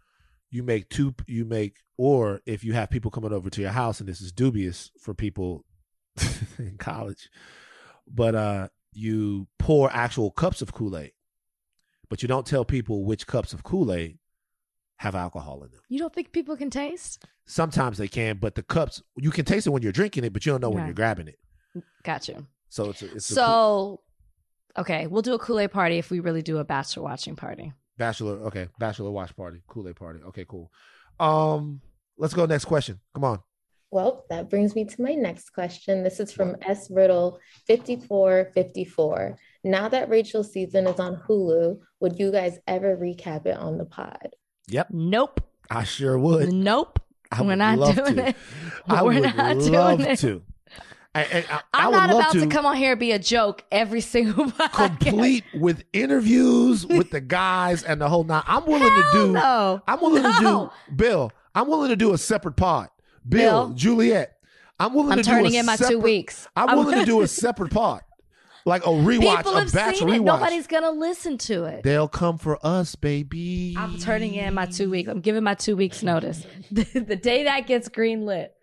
you make two. You make or if you have people coming over to your house, and this is dubious for people in college, but uh, you pour actual cups of Kool Aid, but you don't tell people which cups of Kool Aid have alcohol in them.
You don't think people can taste?
Sometimes they can, but the cups you can taste it when you're drinking it, but you don't know when you're grabbing it.
Gotcha.
So it's a, it's
So, okay, we'll do a Kool Aid party if we really do a bachelor watching party.
bachelor. Okay, bachelor watch party, Kool Aid party. Okay, cool. Um, let's go next question. Come on.
Well, that brings me to my next question. This is from S. Riddle 5454. Now that Rachel's season is on Hulu, would you guys ever recap it on the pod?
Yep,
Nope.
I sure would.
Nope.
I
We're
would
not
love
doing
to.
it.
I
We're
would
not doing
love
it.
to. I, would
not
love
about to.
to
come on here and be a joke every single podcast.
complete with interviews with the guys and the whole nine. I'm willing to do.
no.
I'm willing to do. Bill, I'm willing to do a separate pod. Bill,
Bill.
Juliet, I'm willing to do my own.
I'm
to
turning
do a
in my two
separate-
weeks.
I'm willing to do a separate pod, like a rewatch,
People
a
have
batch
seen it.
rewatch.
Nobody's gonna listen to it.
They'll come for us, baby.
I'm turning in my two weeks. I'm giving my two weeks notice. the, the day that gets green lit,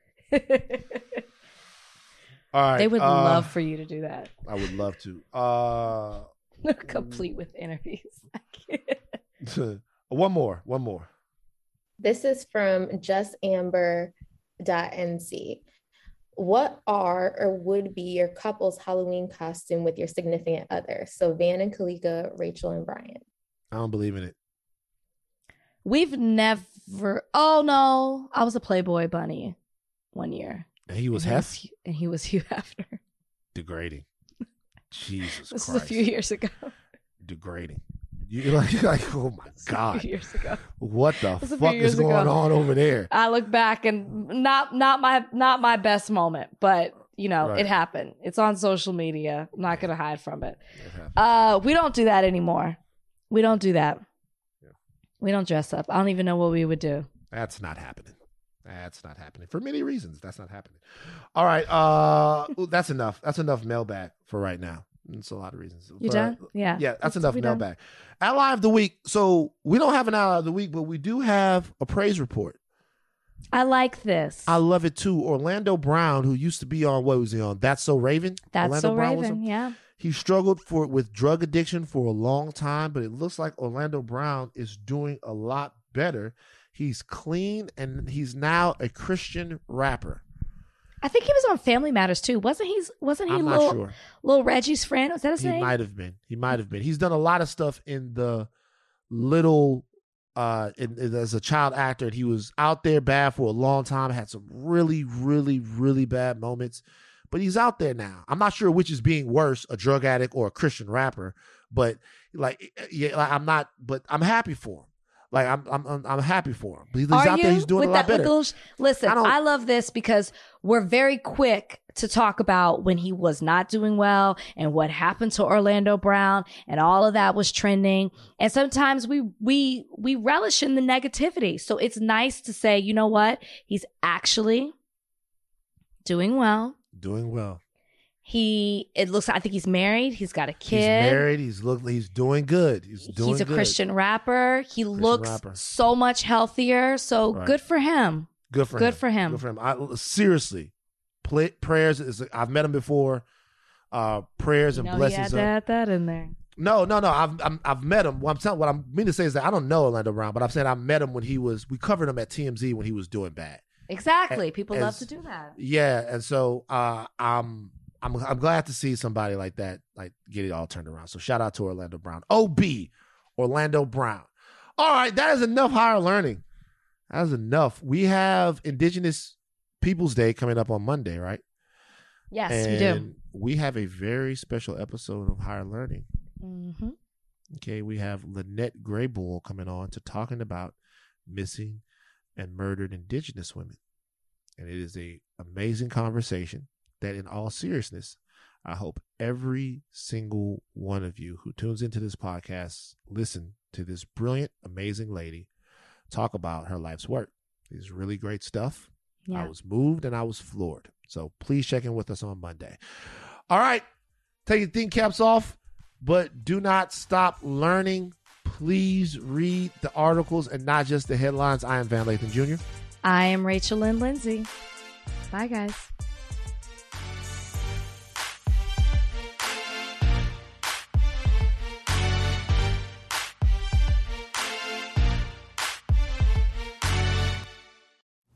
All right,
they would
uh,
love for you to do that.
I would love to. Uh,
Complete with interviews.
one more, one more.
This is from justamber.nc. What are or would be your couple's Halloween costume with your significant other? So Van and Kalika, Rachel and Bryan.
I don't believe in it.
We've never. Oh no, I was a Playboy bunny one year.
And he was
and
Hef
and he was Hugh Hefner.
degrading. Jesus Christ.
This
Christ,
is a few years ago.
degrading. You like, you're like, oh my god,
few years ago.
what the fuck is going
ago.
on over there?
I look back and not not my not my best moment, but you know
Right.
it happened. It's on social media. I'm not gonna hide from it.
It.
Uh, we don't do that anymore. We don't do that.
Yeah.
We don't dress up. I don't even know what we would do.
That's not happening. That's not happening for many reasons. That's not happening. All right, uh, that's enough. That's enough mailbag for right now. It's a lot of reasons.
You
For-
done? Yeah.
Yeah, that's enough
we done?
Ally of the week. So we don't have an ally of the week, but we do have a praise report.
I like this.
I love it too. Orlando Brown, who used to be on what was he on? That's so Raven.
That's
Orlando
so
Brown
Raven. Yeah.
He struggled for with drug addiction for a long time, but it looks like Orlando Brown is doing a lot better. He's clean and he's now a Christian rapper.
I think he was on Family Matters too. Wasn't he? Wasn't he
I'm
little
sure.
little Reggie's friend? Was that his
He
name?
might have been. He might have been. He's done a lot of stuff in the little uh in, in- as a child actor and he was out there bad for a long time had some really really really bad moments but he's out there now i'm not sure which is being worse a drug addict or a christian rapper but like yeah like, i'm not but i'm happy for him like i'm i'm i'm, happy for him But he's
Are
out
you
there he's doing
with
a lot
that,
better
those- listen,
I
I, love this because we're very quick to talk about when he was not doing well and what happened to Orlando Brown and all of that was trending. And sometimes we we we relish in the negativity. So it's nice to say, you know what? He's actually doing well.
doing well
He it looks I think he's married. He's got a kid.
he's married he's look he's doing good he's doing
He's a
good.
Christian rapper. He looks
rapper.
so much healthier. So
Right.
good for him.
Good for
Good
him.
for him.
Good for him. I, seriously, play, prayers is. I've met him before. Uh, prayers
You
and
know, he
blessings.
had add that in there.
No, no, no. I've I'm, I've met him. What I'm telling, what I'm meaning to say is that I don't know Orlando Brown, but I'm saying I met him when he was. We covered him at TMZ when he was doing bad.
Exactly. People love to do that.
Yeah, and so uh, I'm I'm I'm glad to see somebody like that like get it all turned around. So shout out to Orlando Brown. OB, Orlando Brown. All right, that is enough higher learning. That is enough. We have Indigenous Peoples Day coming up on Monday, right?
Yes, we do.
we have a very special episode of higher learning.
hmm
Okay, we have Lynette Grey Bull coming on to talking about missing and murdered Indigenous women, and it is a amazing conversation. That, in all seriousness, I hope every single one of you who tunes into this podcast listen to this brilliant, amazing lady talk about her life's work. It's really great stuff.
Yeah.
I was moved and I was floored. So please check in with us on Monday. All right, take your think caps off, but do not stop learning. Please read the articles and not just the headlines. I am Van Lathan Jr.
I am Rachel Lynn Lindsay. Bye, guys.